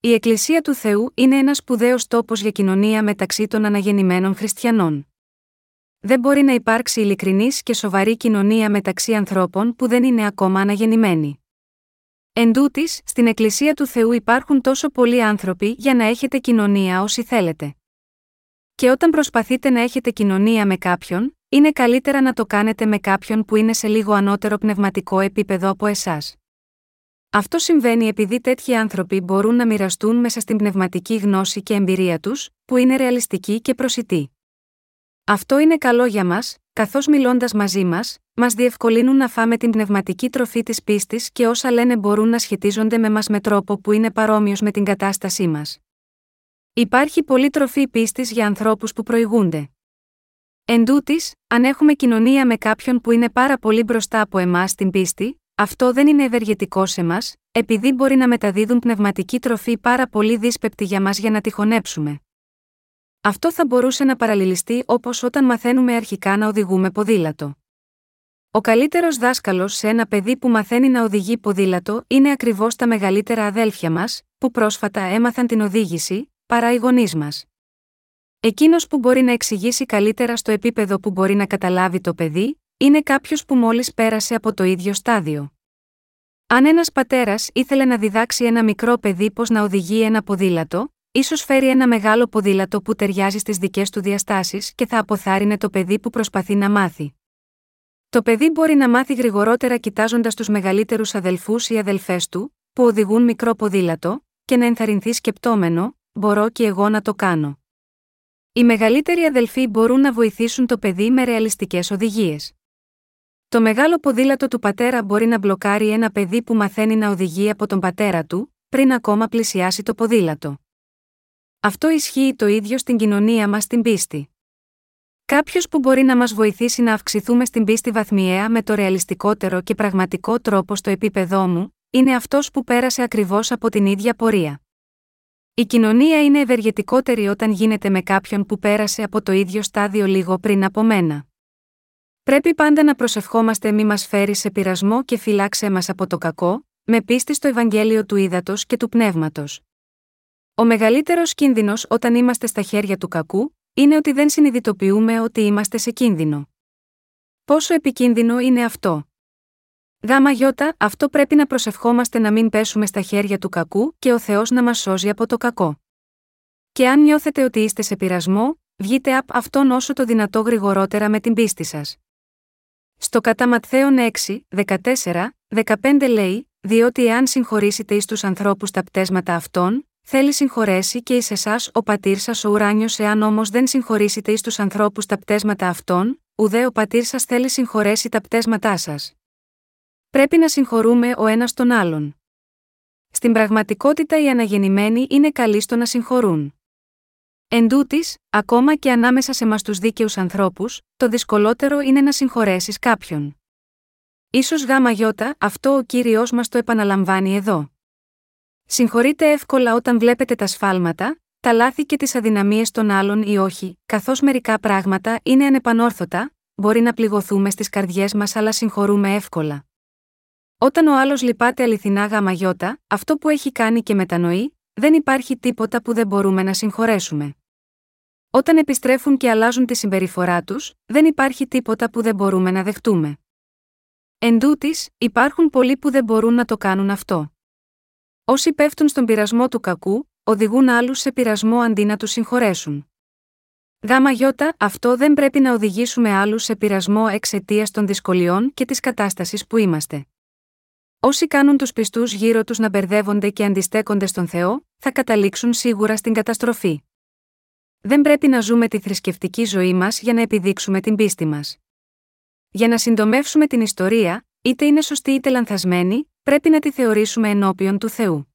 [SPEAKER 1] Η Εκκλησία του Θεού είναι ένα σπουδαίος τόπος για κοινωνία μεταξύ των αναγεννημένων χριστιανών. Δεν μπορεί να υπάρξει ειλικρινής και σοβαρή κοινωνία μεταξύ ανθρώπων που δεν είναι ακόμα αναγεννημένοι. Εν τούτης, στην Εκκλησία του Θεού υπάρχουν τόσο πολλοί άνθρωποι για να έχετε κοινωνία όσοι θέλετε. Και όταν προσπαθείτε να έχετε κοινωνία με κάποιον, είναι καλύτερα να το κάνετε με κάποιον που είναι σε λίγο ανώτερο πνευματικό επίπεδο από εσάς. Αυτό συμβαίνει επειδή τέτοιοι άνθρωποι μπορούν να μοιραστούν μέσα στην πνευματική γνώση και εμπειρία τους, που είναι ρεαλιστική και προσιτή. Αυτό είναι καλό για μας, καθώς μιλώντας μαζί μας, μας διευκολύνουν να φάμε την πνευματική τροφή της πίστης και όσα λένε μπορούν να σχετίζονται με μας με τρόπο που είναι παρόμοιος με την κατάστασή μας. Υπάρχει πολλή τροφή πίστης για ανθρώπους που προηγούνται. Εν τούτης, αν έχουμε κοινωνία με κάποιον που είναι πάρα πολύ μπροστά από εμάς στην πίστη, αυτό δεν είναι ευεργετικό σε μας, επειδή μπορεί να μεταδίδουν πνευματική τροφή πάρα πολύ δύσπεπτη για μας για να τη χωνέψουμε. Αυτό θα μπορούσε να παραλληλιστεί όπως όταν μαθαίνουμε αρχικά να οδηγούμε ποδήλατο. Ο καλύτερος δάσκαλος σε ένα παιδί που μαθαίνει να οδηγεί ποδήλατο είναι ακριβώς τα μεγαλύτερα αδέλφια μας, που πρόσφατα έμαθαν την οδήγηση, παρά οι γονείς μας. Εκείνος που μπορεί να εξηγήσει καλύτερα στο επίπεδο που μπορεί να καταλάβει το παιδί, είναι κάποιος που μόλις πέρασε από το ίδιο στάδιο. Αν ένας πατέρας ήθελε να διδάξει ένα μικρό παιδί πώς να οδηγεί ένα ποδήλατο, ίσως φέρει ένα μεγάλο ποδήλατο που ταιριάζει στις δικές του διαστάσεις και θα αποθάρρυνε το παιδί που προσπαθεί να μάθει. Το παιδί μπορεί να μάθει γρηγορότερα κοιτάζοντας τους μεγαλύτερους αδελφούς ή αδελφές του, που οδηγούν μικρό ποδήλατο, και να ενθαρρυνθεί σκεπτόμενο, μπορώ και εγώ να το κάνω. Οι μεγαλύτεροι αδελφοί μπορούν να βοηθήσουν το παιδί με ρεαλιστικές οδηγίες. Το μεγάλο ποδήλατο του πατέρα μπορεί να μπλοκάρει ένα παιδί που μαθαίνει να οδηγεί από τον πατέρα του, πριν ακόμα πλησιάσει το ποδήλατο. Αυτό ισχύει το ίδιο στην κοινωνία μας στην πίστη. Κάποιος που μπορεί να μας βοηθήσει να αυξηθούμε στην πίστη βαθμιαία με το ρεαλιστικότερο και πραγματικό τρόπο στο επίπεδό μου, είναι αυτός που πέρασε ακριβώς από την ίδια πορεία. Η κοινωνία είναι ευεργετικότερη όταν γίνεται με κάποιον που πέρασε από το ίδιο στάδιο λίγο πριν από μένα. Πρέπει πάντα να προσευχόμαστε μη μας φέρει σε πειρασμό και φυλάξε μας από το κακό, με πίστη στο Ευαγγέλιο του Ήδατος και του Πνεύματος. Ο μεγαλύτερος κίνδυνος όταν είμαστε στα χέρια του κακού, είναι ότι δεν συνειδητοποιούμε ότι είμαστε σε κίνδυνο. Πόσο επικίνδυνο είναι αυτό; Γάμα γιώτα, αυτό πρέπει να προσευχόμαστε να μην πέσουμε στα χέρια του κακού και ο Θεός να μας σώζει από το κακό. Και αν νιώθετε ότι είστε σε πειρασμό, βγείτε από αυτόν όσο το δυνατό γρηγορότερα με την πίστη σας. Στο κατά Ματθαίον 6, 14, 15 λέει, διότι εάν συγχωρήσετε εις τους ανθρώπους τα πτέσματα αυτών, θέλει συγχωρέσει και εις εσάς ο πατήρ σας ο ουράνιος εάν όμως δεν συγχωρήσετε εις τους ανθρώπους τα πτέσματα αυτών, ουδέ ο πατήρ σας θέλει συγχωρέσει τα πτέσματά σας. Πρέπει να συγχωρούμε ο ένας τον άλλον. Στην πραγματικότητα οι αναγεννημένοι είναι καλοί στο να συγχωρούν. Εν τούτης, ακόμα και ανάμεσα σε μας τους δίκαιους ανθρώπους, το δυσκολότερο είναι να συγχωρέσεις κάποιον. Ίσως γάμα γιώτα, αυτό ο Κύριος μας το επαναλαμβάνει εδώ. Συγχωρείτε εύκολα όταν βλέπετε τα σφάλματα, τα λάθη και τις αδυναμίες των άλλων ή όχι, καθώς μερικά πράγματα είναι ανεπανόρθωτα, μπορεί να πληγωθούμε στις καρδιές μας αλλά συγχωρούμε εύκολα. Όταν ο άλλος λυπάται αληθινά γαμαγιώτα, αυτό που έχει κάνει και μετανοεί, δεν υπάρχει τίποτα που δεν μπορούμε να συγχωρέσουμε. Όταν επιστρέφουν και αλλάζουν τη συμπεριφορά τους, δεν υπάρχει τίποτα που δεν μπορούμε να δεχτούμε. Εν τούτης, υπάρχουν πολλοί που δεν μπορούν να το κάνουν αυτό. Όσοι πέφτουν στον πειρασμό του κακού, οδηγούν άλλους σε πειρασμό αντί να τους συγχωρέσουν. Γάμα γιώτα, αυτό δεν πρέπει να οδηγήσουμε άλλους σε πειρασμό εξαιτίας των δυσκολιών και της κατάστασης που είμαστε. Όσοι κάνουν τους πιστούς γύρω τους να μπερδεύονται και αντιστέκονται στον Θεό, θα καταλήξουν σίγουρα στην καταστροφή. Δεν πρέπει να ζούμε τη θρησκευτική ζωή μας για να επιδείξουμε την πίστη μας. Για να συντομεύσουμε την ιστορία, είτε είναι σωστή είτε λανθασμένη, πρέπει να τη θεωρήσουμε ενώπιον του Θεού.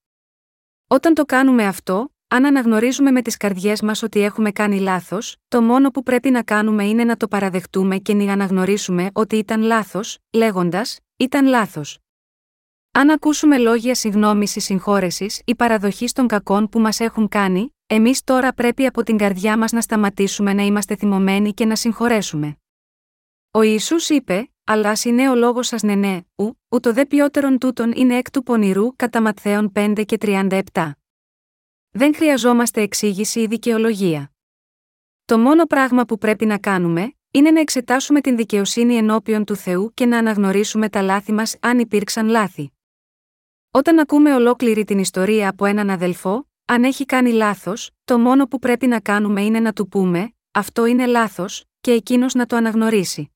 [SPEAKER 1] Όταν το κάνουμε αυτό, αν αναγνωρίζουμε με τις καρδιές μας ότι έχουμε κάνει λάθος, το μόνο που πρέπει να κάνουμε είναι να το παραδεχτούμε και να αναγνωρίσουμε ότι ήταν λάθος, λέγοντας: Ήταν λάθος. Αν ακούσουμε λόγια συγνώμη ή συγχώρεσης ή παραδοχή των κακών που μας έχουν κάνει, εμείς τώρα πρέπει από την καρδιά μας να σταματήσουμε να είμαστε θυμωμένοι και να συγχωρέσουμε. Ο Ισού είπε, αλλά είναι ο λόγος σας ναι, ναι, ου, ούτω δε ποιότερον τούτον είναι εκ του πονηρού κατά Ματθαίων 5 και 37. Δεν χρειαζόμαστε εξήγηση ή δικαιολογία. Το μόνο πράγμα που πρέπει να κάνουμε, είναι να εξετάσουμε την δικαιοσύνη ενώπιον του Θεού και να αναγνωρίσουμε τα λάθη μας αν υπήρξαν λάθη. Όταν ακούμε ολόκληρη την ιστορία από έναν αδελφό, αν έχει κάνει λάθος, το μόνο που πρέπει να κάνουμε είναι να του πούμε: Αυτό είναι λάθος, και εκείνος να το αναγνωρίσει.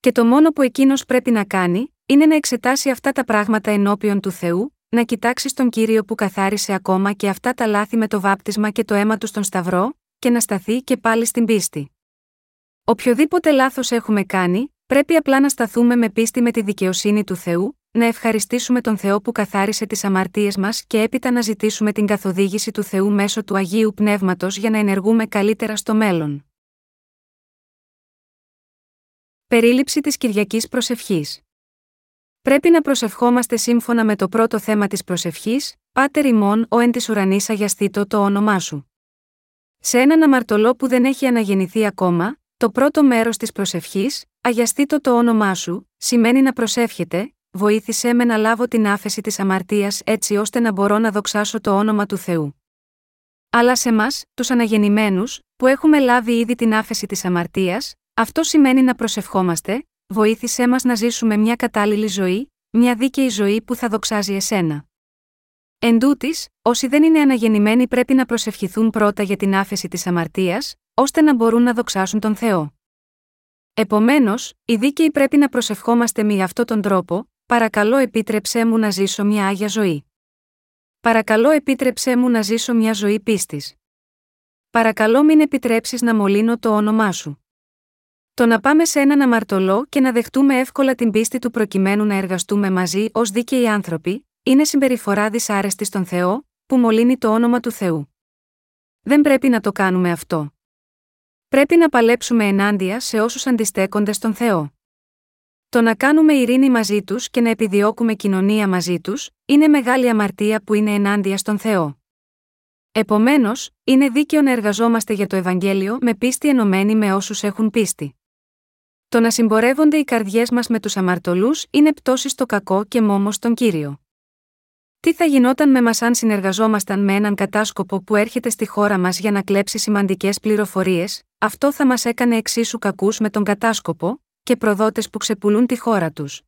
[SPEAKER 1] Και το μόνο που εκείνος πρέπει να κάνει, είναι να εξετάσει αυτά τα πράγματα ενώπιον του Θεού, να κοιτάξει στον κύριο που καθάρισε ακόμα και αυτά τα λάθη με το βάπτισμα και το αίμα του στον Σταυρό, και να σταθεί και πάλι στην πίστη. Οποιοδήποτε λάθος έχουμε κάνει, πρέπει απλά να σταθούμε με πίστη με τη δικαιοσύνη του Θεού, να ευχαριστήσουμε τον Θεό που καθάρισε τις αμαρτίες μας και έπειτα να ζητήσουμε την καθοδήγηση του Θεού μέσω του Αγίου Πνεύματος για να ενεργούμε καλύτερα στο μέλλον. Περίληψη της Κυριακής Προσευχής. Πρέπει να προσευχόμαστε σύμφωνα με το πρώτο θέμα της προσευχής, Πάτερ ημών ο εν της ουρανής αγιαστήτω το όνομά σου. Σε έναν αμαρτωλό που δεν έχει αναγεννηθεί ακόμα, το πρώτο μέρος της προσευχής, αγιαστήτω το όνομά σου, σημαίνει να προσεύχεται, βοήθησέ με να λάβω την άφεση της αμαρτίας έτσι ώστε να μπορώ να δοξάσω το όνομα του Θεού. Αλλά σε εμά, τους αναγεννημένους, που έχουμε λάβει ήδη την άφεση της αμαρτίας, αυτό σημαίνει να προσευχόμαστε, βοήθησέ μας να ζήσουμε μια κατάλληλη ζωή, μια δίκαιη ζωή που θα δοξάζει εσένα. Εν τούτης, όσοι δεν είναι αναγεννημένοι πρέπει να προσευχηθούν πρώτα για την άφεση της αμαρτίας, ώστε να μπορούν να δοξάσουν τον Θεό. Επομένως, οι δίκαιοι πρέπει να προσευχόμαστε με αυτόν τον τρόπο, Παρακαλώ επίτρεψέ μου να ζήσω μια άγια ζωή. Παρακαλώ επίτρεψέ μου να ζήσω μια ζωή πίστης. Παρακαλώ μην επιτρέψεις να μολύνω το όνομά σου. Το να πάμε σε έναν αμαρτωλό και να δεχτούμε εύκολα την πίστη του προκειμένου να εργαστούμε μαζί ως δίκαιοι άνθρωποι, είναι συμπεριφορά δυσάρεστη στον Θεό, που μολύνει το όνομα του Θεού. Δεν πρέπει να το κάνουμε αυτό. Πρέπει να παλέψουμε ενάντια σε όσους αντιστέκονται στον Θεό. Το να κάνουμε ειρήνη μαζί τους και να επιδιώκουμε κοινωνία μαζί τους, είναι μεγάλη αμαρτία που είναι ενάντια στον Θεό. Επομένως, είναι δίκαιο να εργαζόμαστε για το Ευαγγέλιο με πίστη ενωμένη με όσους έχουν πίστη. Το να συμπορεύονται οι καρδιές μας με τους αμαρτωλούς είναι πτώση στο κακό και μόμο στον κύριο. Τι θα γινόταν με μας αν συνεργαζόμασταν με έναν κατάσκοπο που έρχεται στη χώρα μας για να κλέψει σημαντικές πληροφορίες, αυτό θα μας έκανε εξίσου κακούς με τον κατάσκοπο, και προδότες που ξεπουλούν τη χώρα τους.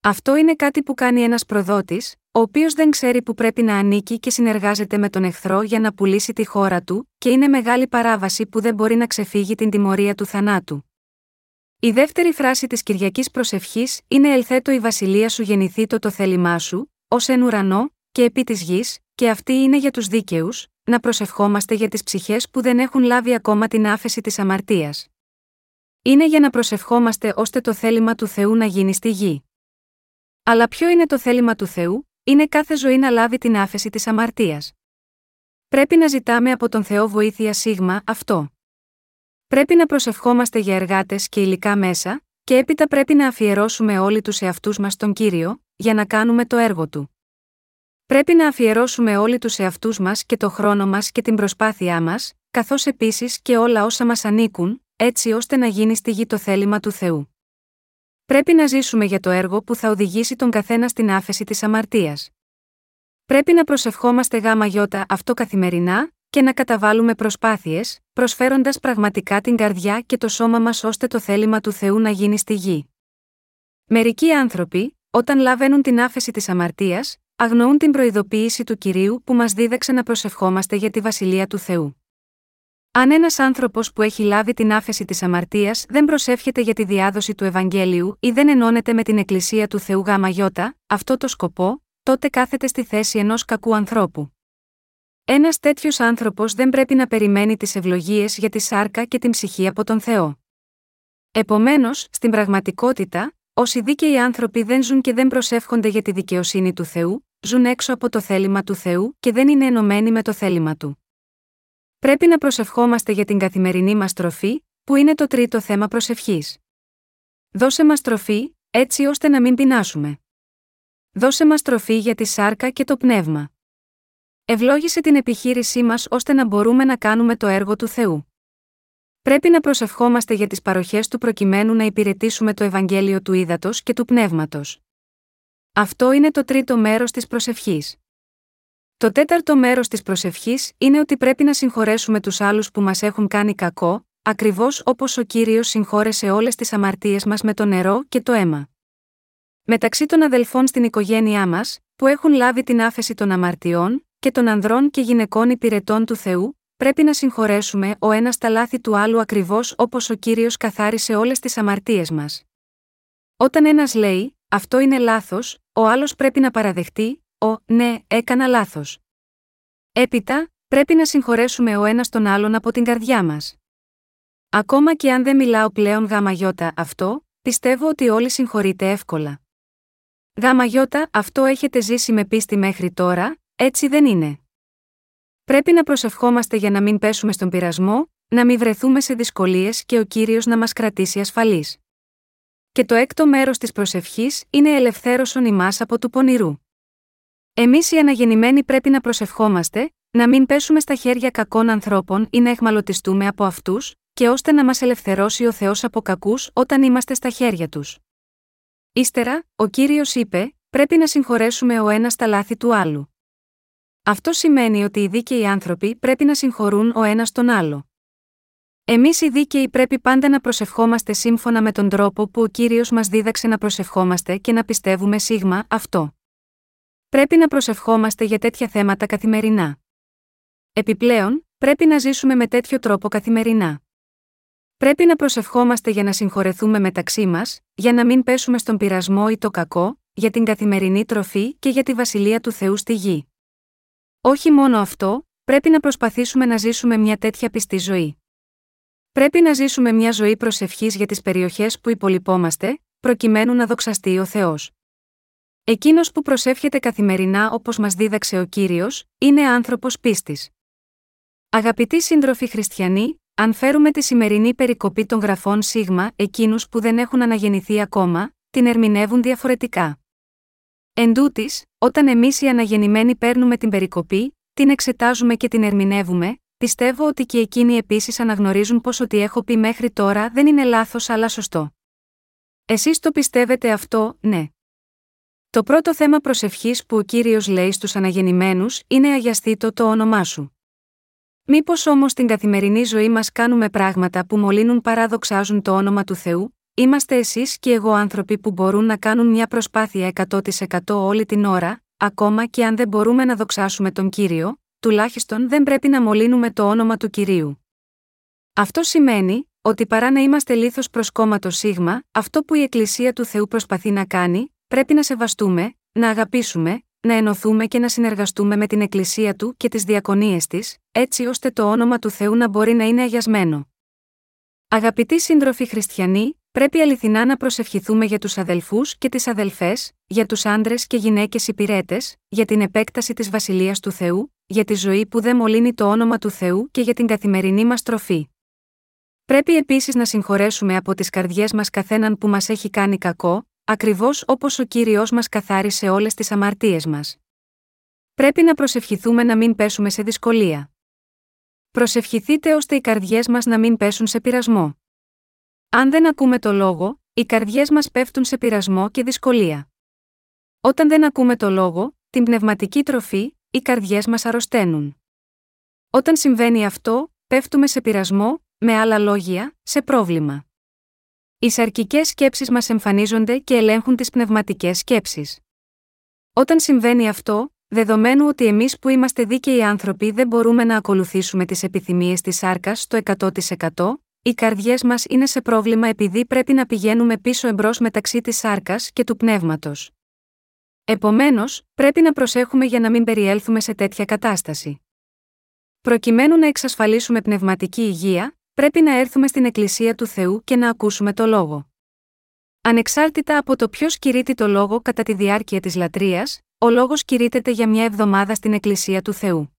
[SPEAKER 1] Αυτό είναι κάτι που κάνει ένας προδότης, ο οποίος δεν ξέρει που πρέπει να ανήκει και συνεργάζεται με τον εχθρό για να πουλήσει τη χώρα του, και είναι μεγάλη παράβαση που δεν μπορεί να ξεφύγει την τιμωρία του θανάτου. Η δεύτερη φράση της Κυριακής Προσευχής είναι Ελθέτω η βασιλεία σου γεννηθήτω το θέλημά σου, ως εν ουρανό, και επί της γης, και αυτή είναι για τους δίκαιους, να προσευχόμαστε για τις ψυχές που δεν έχουν λάβει ακόμα την άφεση της αμαρτίας. Είναι για να προσευχόμαστε ώστε το θέλημα του Θεού να γίνει στη γη. Αλλά ποιο είναι το θέλημα του Θεού, είναι κάθε ζωή να λάβει την άφεση της αμαρτίας. Πρέπει να ζητάμε από τον Θεό βοήθεια σίγμα αυτό. Πρέπει να προσευχόμαστε για εργάτες και υλικά μέσα, και έπειτα πρέπει να αφιερώσουμε όλοι τους εαυτούς μας στον κύριο, για να κάνουμε το έργο του. Πρέπει να αφιερώσουμε όλοι τους εαυτούς μας και το χρόνο μας και την προσπάθειά μας, καθώς επίσης και όλα όσα μας ανήκουν, έτσι ώστε να γίνει στη γη το θέλημα του Θεού. Πρέπει να ζήσουμε για το έργο που θα οδηγήσει τον καθένα στην άφεση της αμαρτίας. Πρέπει να προσευχόμαστε γάμα γιώτα αυτό καθημερινά, και να καταβάλουμε προσπάθειες, προσφέροντας πραγματικά την καρδιά και το σώμα μας ώστε το θέλημα του Θεού να γίνει στη γη. Μερικοί άνθρωποι, όταν λαβαίνουν την άφεση της αμαρτίας, αγνοούν την προειδοποίηση του κυρίου που μας δίδαξε να προσευχόμαστε για τη βασιλεία του Θεού. Αν ένας άνθρωπος που έχει λάβει την άφεση της αμαρτίας δεν προσεύχεται για τη διάδοση του Ευαγγέλιου ή δεν ενώνεται με την Εκκλησία του Θεού Γιώτα, αυτό το σκοπό, τότε κάθεται στη θέση ενός κακού ανθρώπου. Ένας τέτοιος άνθρωπος δεν πρέπει να περιμένει τις ευλογίες για τη σάρκα και την ψυχή από τον Θεό. Επομένως, στην πραγματικότητα, όσοι δίκαιοι άνθρωποι δεν ζουν και δεν προσεύχονται για τη δικαιοσύνη του Θεού, ζουν έξω από το θέλημα του Θεού και δεν είναι ενωμένοι με το θέλημα του. Πρέπει να προσευχόμαστε για την καθημερινή μας τροφή, που είναι το τρίτο θέμα προσευχής. Δώσε μας τροφή, έτσι ώστε να μην πεινάσουμε. Δώσε μας τροφή για τη σάρκα και το πνεύμα. Ευλόγησε την επιχείρησή μας ώστε να μπορούμε να κάνουμε το έργο του Θεού. Πρέπει να προσευχόμαστε για τις παροχές του προκειμένου να υπηρετήσουμε το Ευαγγέλιο του Ήδατος και του Πνεύματος. Αυτό είναι το τρίτο μέρος της προσευχής. Το τέταρτο μέρος της προσευχής είναι ότι πρέπει να συγχωρέσουμε τους άλλους που μας έχουν κάνει κακό, ακριβώς όπως ο κύριος συγχώρεσε όλες τις αμαρτίες μας με το νερό και το αίμα. Μεταξύ των αδελφών στην οικογένειά μας, που έχουν λάβει την άφεση των αμαρτιών, και των ανδρών και γυναικών υπηρετών του Θεού, πρέπει να συγχωρέσουμε ο ένας τα λάθη του άλλου ακριβώς όπως ο κύριος καθάρισε όλες τις αμαρτίες μας. Όταν ένας λέει, Αυτό είναι λάθος, ο άλλος πρέπει να παραδεχτεί, Ο, ναι, έκανα λάθος. Έπειτα, πρέπει να συγχωρέσουμε ο ένας τον άλλον από την καρδιά μας. Ακόμα και αν δεν μιλάω πλέον γαμαγιώτα αυτό, πιστεύω ότι όλοι συγχωρείτε εύκολα. Γαμαγιώτα αυτό έχετε ζήσει με πίστη μέχρι τώρα, έτσι δεν είναι. Πρέπει να προσευχόμαστε για να μην πέσουμε στον πειρασμό, να μην βρεθούμε σε δυσκολίες και ο κύριος να μας κρατήσει ασφαλείς. Και το έκτο μέρος της προσευχής είναι ελευθέρωσον ημάς από του πονηρού. Εμείς οι αναγεννημένοι πρέπει να προσευχόμαστε, να μην πέσουμε στα χέρια κακών ανθρώπων ή να εχμαλωτιστούμε από αυτούς, και ώστε να μας ελευθερώσει ο Θεός από κακούς όταν είμαστε στα χέρια τους. Ύστερα, ο κύριος είπε: Πρέπει να συγχωρέσουμε ο ένας τα λάθη του άλλου. Αυτό σημαίνει ότι οι δίκαιοι άνθρωποι πρέπει να συγχωρούν ο ένας τον άλλο. Εμείς οι δίκαιοι πρέπει πάντα να προσευχόμαστε σύμφωνα με τον τρόπο που ο κύριος μας δίδαξε να προσευχόμαστε και να πιστεύουμε σίγμα αυτό. Πρέπει να προσευχόμαστε για τέτοια θέματα καθημερινά. Επιπλέον, πρέπει να ζήσουμε με τέτοιο τρόπο καθημερινά. Πρέπει να προσευχόμαστε για να συγχωρεθούμε μεταξύ μας, για να μην πέσουμε στον πειρασμό ή το κακό, για την καθημερινή τροφή και για τη βασιλεία του Θεού στη γη. Όχι μόνο αυτό, πρέπει να προσπαθήσουμε να ζήσουμε μια τέτοια πιστή ζωή. Πρέπει να ζήσουμε μια ζωή προσευχής για τις περιοχές που υπολοιπόμαστε, προκειμένου να δοξαστεί ο Θεός. Εκείνος που προσεύχεται καθημερινά όπως μας δίδαξε ο κύριος, είναι άνθρωπος πίστης. Αγαπητοί σύντροφοι χριστιανοί, αν φέρουμε τη σημερινή περικοπή των γραφών Σίγμα, εκείνους που δεν έχουν αναγεννηθεί ακόμα, την ερμηνεύουν διαφορετικά. Εν τούτης, όταν εμείς οι αναγεννημένοι παίρνουμε την περικοπή, την εξετάζουμε και την ερμηνεύουμε, πιστεύω ότι και εκείνοι επίσης αναγνωρίζουν πως ότι έχω πει μέχρι τώρα δεν είναι λάθος αλλά σωστό. Εσείς το πιστεύετε αυτό, ναι. Το πρώτο θέμα προσευχής που ο κύριος λέει στους αναγεννημένους είναι αγιαστήτω το όνομά σου. Μήπως όμως στην καθημερινή ζωή μας κάνουμε πράγματα που μολύνουν παράδοξάζουν το όνομα του Θεού, Είμαστε εσείς και εγώ άνθρωποι που μπορούν να κάνουν μια προσπάθεια 100% όλη την ώρα, ακόμα και αν δεν μπορούμε να δοξάσουμε τον κύριο, τουλάχιστον δεν πρέπει να μολύνουμε το όνομα του κυρίου. Αυτό σημαίνει, ότι παρά να είμαστε λίθος προς κόμματος Σίγμα, αυτό που η Εκκλησία του Θεού προσπαθεί να κάνει, πρέπει να σεβαστούμε, να αγαπήσουμε, να ενωθούμε και να συνεργαστούμε με την Εκκλησία του και τις διακονίες της, έτσι ώστε το όνομα του Θεού να μπορεί να είναι αγιασμένο. Αγαπητοί σύντροφοι χριστιανοί, πρέπει αληθινά να προσευχηθούμε για τους αδελφούς και τις αδελφές, για τους άντρες και γυναίκες υπηρέτες, για την επέκταση της βασιλείας του Θεού, για τη ζωή που δεν μολύνει το όνομα του Θεού και για την καθημερινή μας τροφή. Πρέπει επίσης να συγχωρέσουμε από τις καρδιές μας καθέναν που μας έχει κάνει κακό, ακριβώς όπως ο κύριος μας καθάρισε όλες τις αμαρτίες μας. Πρέπει να προσευχηθούμε να μην πέσουμε σε δυσκολία. Προσευχηθείτε ώστε οι καρδιές μας να μην πέσουν σε πειρασμό. Αν δεν ακούμε το λόγο, οι καρδιές μας πέφτουν σε πειρασμό και δυσκολία. Όταν δεν ακούμε το λόγο, την πνευματική τροφή, οι καρδιές μας αρρωσταίνουν. Όταν συμβαίνει αυτό, πέφτουμε σε πειρασμό, με άλλα λόγια, σε πρόβλημα. Οι σαρκικέ σκέψεις μας εμφανίζονται και ελέγχουν τις πνευματικές σκέψεις. Όταν συμβαίνει αυτό, δεδομένου ότι εμείς που είμαστε δίκαιοι άνθρωποι δεν μπορούμε να ακολουθήσουμε τις επιθυμίες της σάρκας στο 100%, οι καρδιές μας είναι σε πρόβλημα επειδή πρέπει να πηγαίνουμε πίσω εμπρός μεταξύ της σάρκας και του πνεύματος. Επομένως, πρέπει να προσέχουμε για να μην περιέλθουμε σε τέτοια κατάσταση. Προκειμένου να εξασφαλίσουμε πνευματική υγεία, πρέπει να έρθουμε στην Εκκλησία του Θεού και να ακούσουμε το λόγο. Ανεξάρτητα από το ποιος κηρύττει το λόγο κατά τη διάρκεια της λατρείας, ο λόγος κηρύττεται για μια εβδομάδα στην Εκκλησία του Θεού.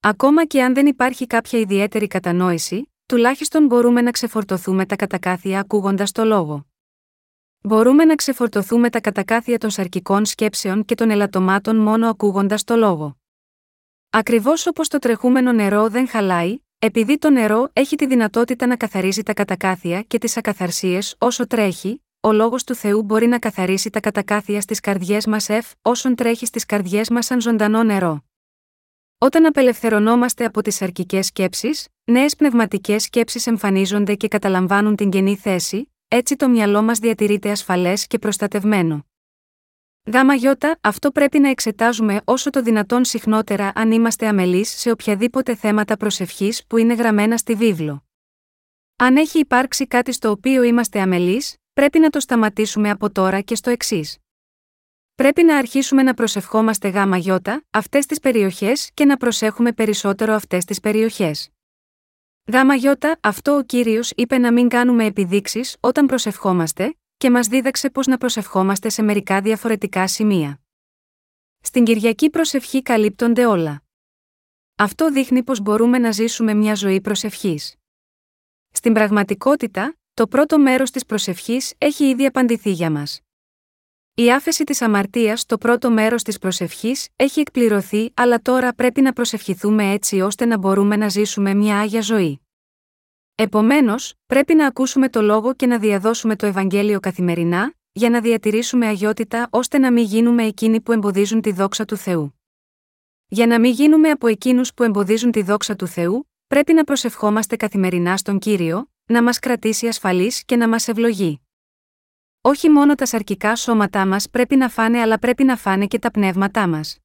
[SPEAKER 1] Ακόμα και αν δεν υπάρχει κάποια ιδιαίτερη κατανόηση, τουλάχιστον μπορούμε να ξεφορτωθούμε τα κατακάθια ακούγοντας το λόγο. Μπορούμε να ξεφορτωθούμε τα κατακάθια των σαρκικών σκέψεων και των ελαττωμάτων μόνο ακούγοντας το λόγο. Ακριβώς όπως το τρεχούμενο νερό δεν χαλάει, επειδή το νερό έχει τη δυνατότητα να καθαρίζει τα κατακάθια και τις ακαθαρσίες όσο τρέχει, ο λόγος του Θεού μπορεί να καθαρίσει τα κατακάθια στις καρδιές μας εφ, όσον τρέχει στις καρδιές μας σαν ζωντανό νερό. Όταν απελευθερωνόμαστε από τις αρκικέ σκέψεις, νέες πνευματικές σκέψεις εμφανίζονται και καταλαμβάνουν την κενή θέση, έτσι το μυαλό μας διατηρείται ασφαλές και προστατευμένο. Γάμα γιώτα, αυτό πρέπει να εξετάζουμε όσο το δυνατόν συχνότερα αν είμαστε αμελείς σε οποιαδήποτε θέματα προσευχής που είναι γραμμένα στη βίβλο. Αν έχει υπάρξει κάτι στο οποίο είμαστε αμελείς, πρέπει να το σταματήσουμε από τώρα και στο εξής. Πρέπει να αρχίσουμε να προσευχόμαστε γάμα γιώτα, αυτές τις περιοχές και να προσέχουμε περισσότερο αυτές τις περιοχές. Γάμα γιώτα, αυτό ο κύριος είπε να μην κάνουμε επιδείξεις όταν προσευχόμαστε, και μας δίδαξε πώς να προσευχόμαστε σε μερικά διαφορετικά σημεία. Στην Κυριακή προσευχή καλύπτονται όλα. Αυτό δείχνει πω μπορούμε να ζήσουμε μια ζωή προσευχής. Στην πραγματικότητα, το πρώτο μέρος της προσευχής έχει ήδη απαντηθεί για μας. Η άφεση της αμαρτίας το πρώτο μέρος της προσευχής έχει εκπληρωθεί, αλλά τώρα πρέπει να προσευχηθούμε έτσι ώστε να μπορούμε να ζήσουμε μια άγια ζωή. Επομένως, πρέπει να ακούσουμε το λόγο και να διαδώσουμε το Ευαγγέλιο καθημερινά, για να διατηρήσουμε αγιότητα ώστε να μην γίνουμε εκείνοι που εμποδίζουν τη δόξα του Θεού. Για να μην γίνουμε από εκείνους που εμποδίζουν τη δόξα του Θεού, πρέπει να προσευχόμαστε καθημερινά στον κύριο, να μας κρατήσει ασφαλείς και να μας ευλογεί. Όχι μόνο τα σαρκικά σώματά μας πρέπει να φάνε, αλλά πρέπει να φάνε και τα πνεύματά μας.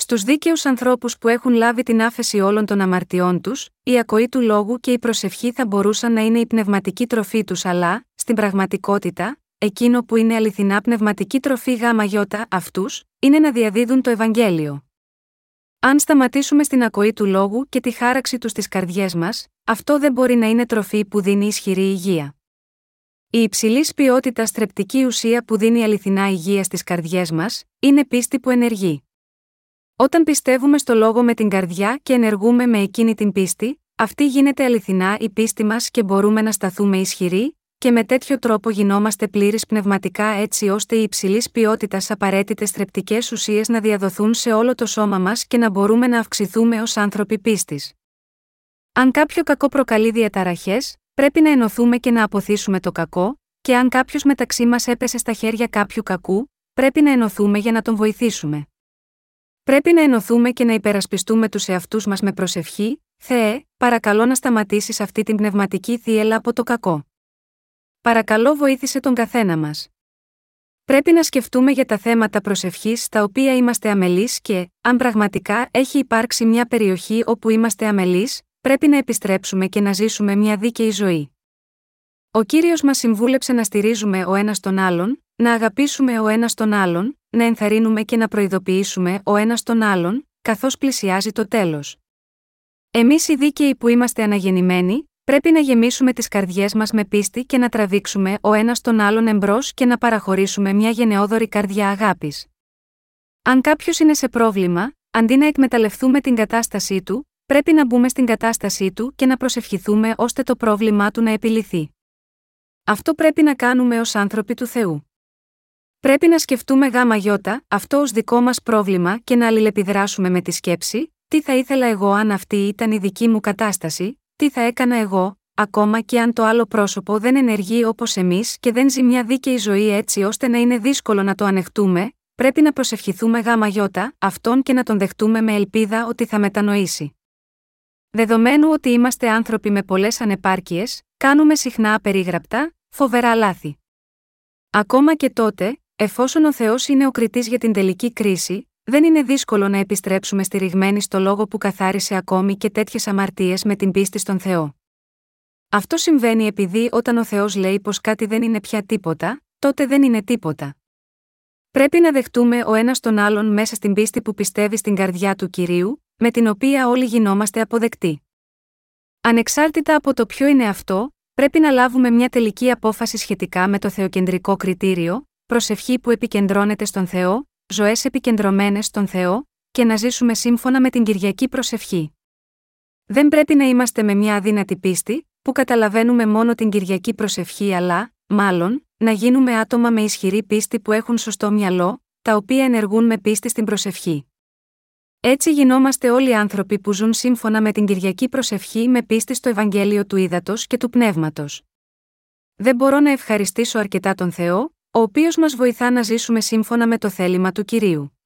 [SPEAKER 1] Στους δίκαιους ανθρώπους που έχουν λάβει την άφεση όλων των αμαρτιών τους, η ακοή του λόγου και η προσευχή θα μπορούσαν να είναι η πνευματική τροφή τους, αλλά, στην πραγματικότητα, εκείνο που είναι αληθινά πνευματική τροφή γάμα γιώτα αυτούς, είναι να διαδίδουν το Ευαγγέλιο. Αν σταματήσουμε στην ακοή του λόγου και τη χάραξη τους στις καρδιές μας, αυτό δεν μπορεί να είναι τροφή που δίνει ισχυρή υγεία. Η υψηλής ποιότητας στρεπτική ουσία που δίνει αληθινά υγεία στις καρδιές μας, είναι πίστη που ενεργεί. Όταν πιστεύουμε στο λόγο με την καρδιά και ενεργούμε με εκείνη την πίστη, αυτή γίνεται αληθινά η πίστη μας και μπορούμε να σταθούμε ισχυροί, και με τέτοιο τρόπο γινόμαστε πλήρεις πνευματικά έτσι ώστε οι υψηλής ποιότητας απαραίτητες θρεπτικές ουσίες να διαδοθούν σε όλο το σώμα μας και να μπορούμε να αυξηθούμε ως άνθρωποι πίστης. Αν κάποιο κακό προκαλεί διαταραχές, πρέπει να ενωθούμε και να αποθήσουμε το κακό, και αν κάποιος μεταξύ μας έπεσε στα χέρια κάποιου κακού, πρέπει να ενωθούμε για να τον βοηθήσουμε. Πρέπει να ενωθούμε και να υπερασπιστούμε τους εαυτούς μας με προσευχή, Θεέ, παρακαλώ να σταματήσεις αυτή την πνευματική θύελα από το κακό. Παρακαλώ βοήθησε τον καθένα μας. Πρέπει να σκεφτούμε για τα θέματα προσευχής στα οποία είμαστε αμελείς και, αν πραγματικά έχει υπάρξει μια περιοχή όπου είμαστε αμελείς, πρέπει να επιστρέψουμε και να ζήσουμε μια δίκαιη ζωή. Ο κύριος μας συμβούλεψε να στηρίζουμε ο ένας τον άλλον, να αγαπήσουμε ο ένας τον άλλον, να ενθαρρύνουμε και να προειδοποιήσουμε ο ένας τον άλλον, καθώς πλησιάζει το τέλος. Εμείς οι δίκαιοι που είμαστε αναγεννημένοι, πρέπει να γεμίσουμε τις καρδιές μας με πίστη και να τραβήξουμε ο ένας τον άλλον εμπρός και να παραχωρήσουμε μια γενναιόδορη καρδιά αγάπης. Αν κάποιος είναι σε πρόβλημα, αντί να εκμεταλλευτούμε την κατάστασή του, πρέπει να μπούμε στην κατάστασή του και να προσευχηθούμε ώστε το πρόβλημά του να επιληθεί. Αυτό πρέπει να κάνουμε ως άνθρωποι του Θεού. Πρέπει να σκεφτούμε γάμα γιώτα, αυτό ως δικό μας πρόβλημα και να αλληλεπιδράσουμε με τη σκέψη, τι θα ήθελα εγώ αν αυτή ήταν η δική μου κατάσταση, τι θα έκανα εγώ, ακόμα και αν το άλλο πρόσωπο δεν ενεργεί όπως εμείς και δεν ζει μια δίκαιη ζωή έτσι ώστε να είναι δύσκολο να το ανεχτούμε, πρέπει να προσευχηθούμε γάμα γιώτα, αυτόν και να τον δεχτούμε με ελπίδα ότι θα μετανοήσει. Δεδομένου ότι είμαστε άνθρωποι με πολλές ανεπάρκειες, κάνουμε συχνά απερίγραπτα, φοβερά λάθη. Ακόμα και τότε, εφόσον ο Θεός είναι ο κριτής για την τελική κρίση, δεν είναι δύσκολο να επιστρέψουμε στηριγμένοι στο λόγο που καθάρισε ακόμη και τέτοιες αμαρτίες με την πίστη στον Θεό. Αυτό συμβαίνει επειδή όταν ο Θεός λέει πως κάτι δεν είναι πια τίποτα, τότε δεν είναι τίποτα. Πρέπει να δεχτούμε ο ένας τον άλλον μέσα στην πίστη που πιστεύει στην καρδιά του κυρίου, με την οποία όλοι γινόμαστε αποδεκτοί. Ανεξάρτητα από το ποιο είναι αυτό, πρέπει να λάβουμε μια τελική απόφαση σχετικά με το θεοκεντρικό κριτήριο, προσευχή που επικεντρώνεται στον Θεό, ζωές επικεντρωμένες στον Θεό, και να ζήσουμε σύμφωνα με την Κυριακή προσευχή. Δεν πρέπει να είμαστε με μια αδύνατη πίστη, που καταλαβαίνουμε μόνο την Κυριακή προσευχή, αλλά, μάλλον, να γίνουμε άτομα με ισχυρή πίστη που έχουν σωστό μυαλό, τα οποία ενεργούν με πίστη στην προσευχή. Έτσι γινόμαστε όλοι άνθρωποι που ζουν σύμφωνα με την Κυριακή προσευχή με πίστη στο Ευαγγέλιο του Ήδατος και του Πνεύματος. Δεν μπορώ να ευχαριστήσω αρκετά τον Θεό, ο οποίος μας βοηθά να ζήσουμε σύμφωνα με το θέλημα του κυρίου.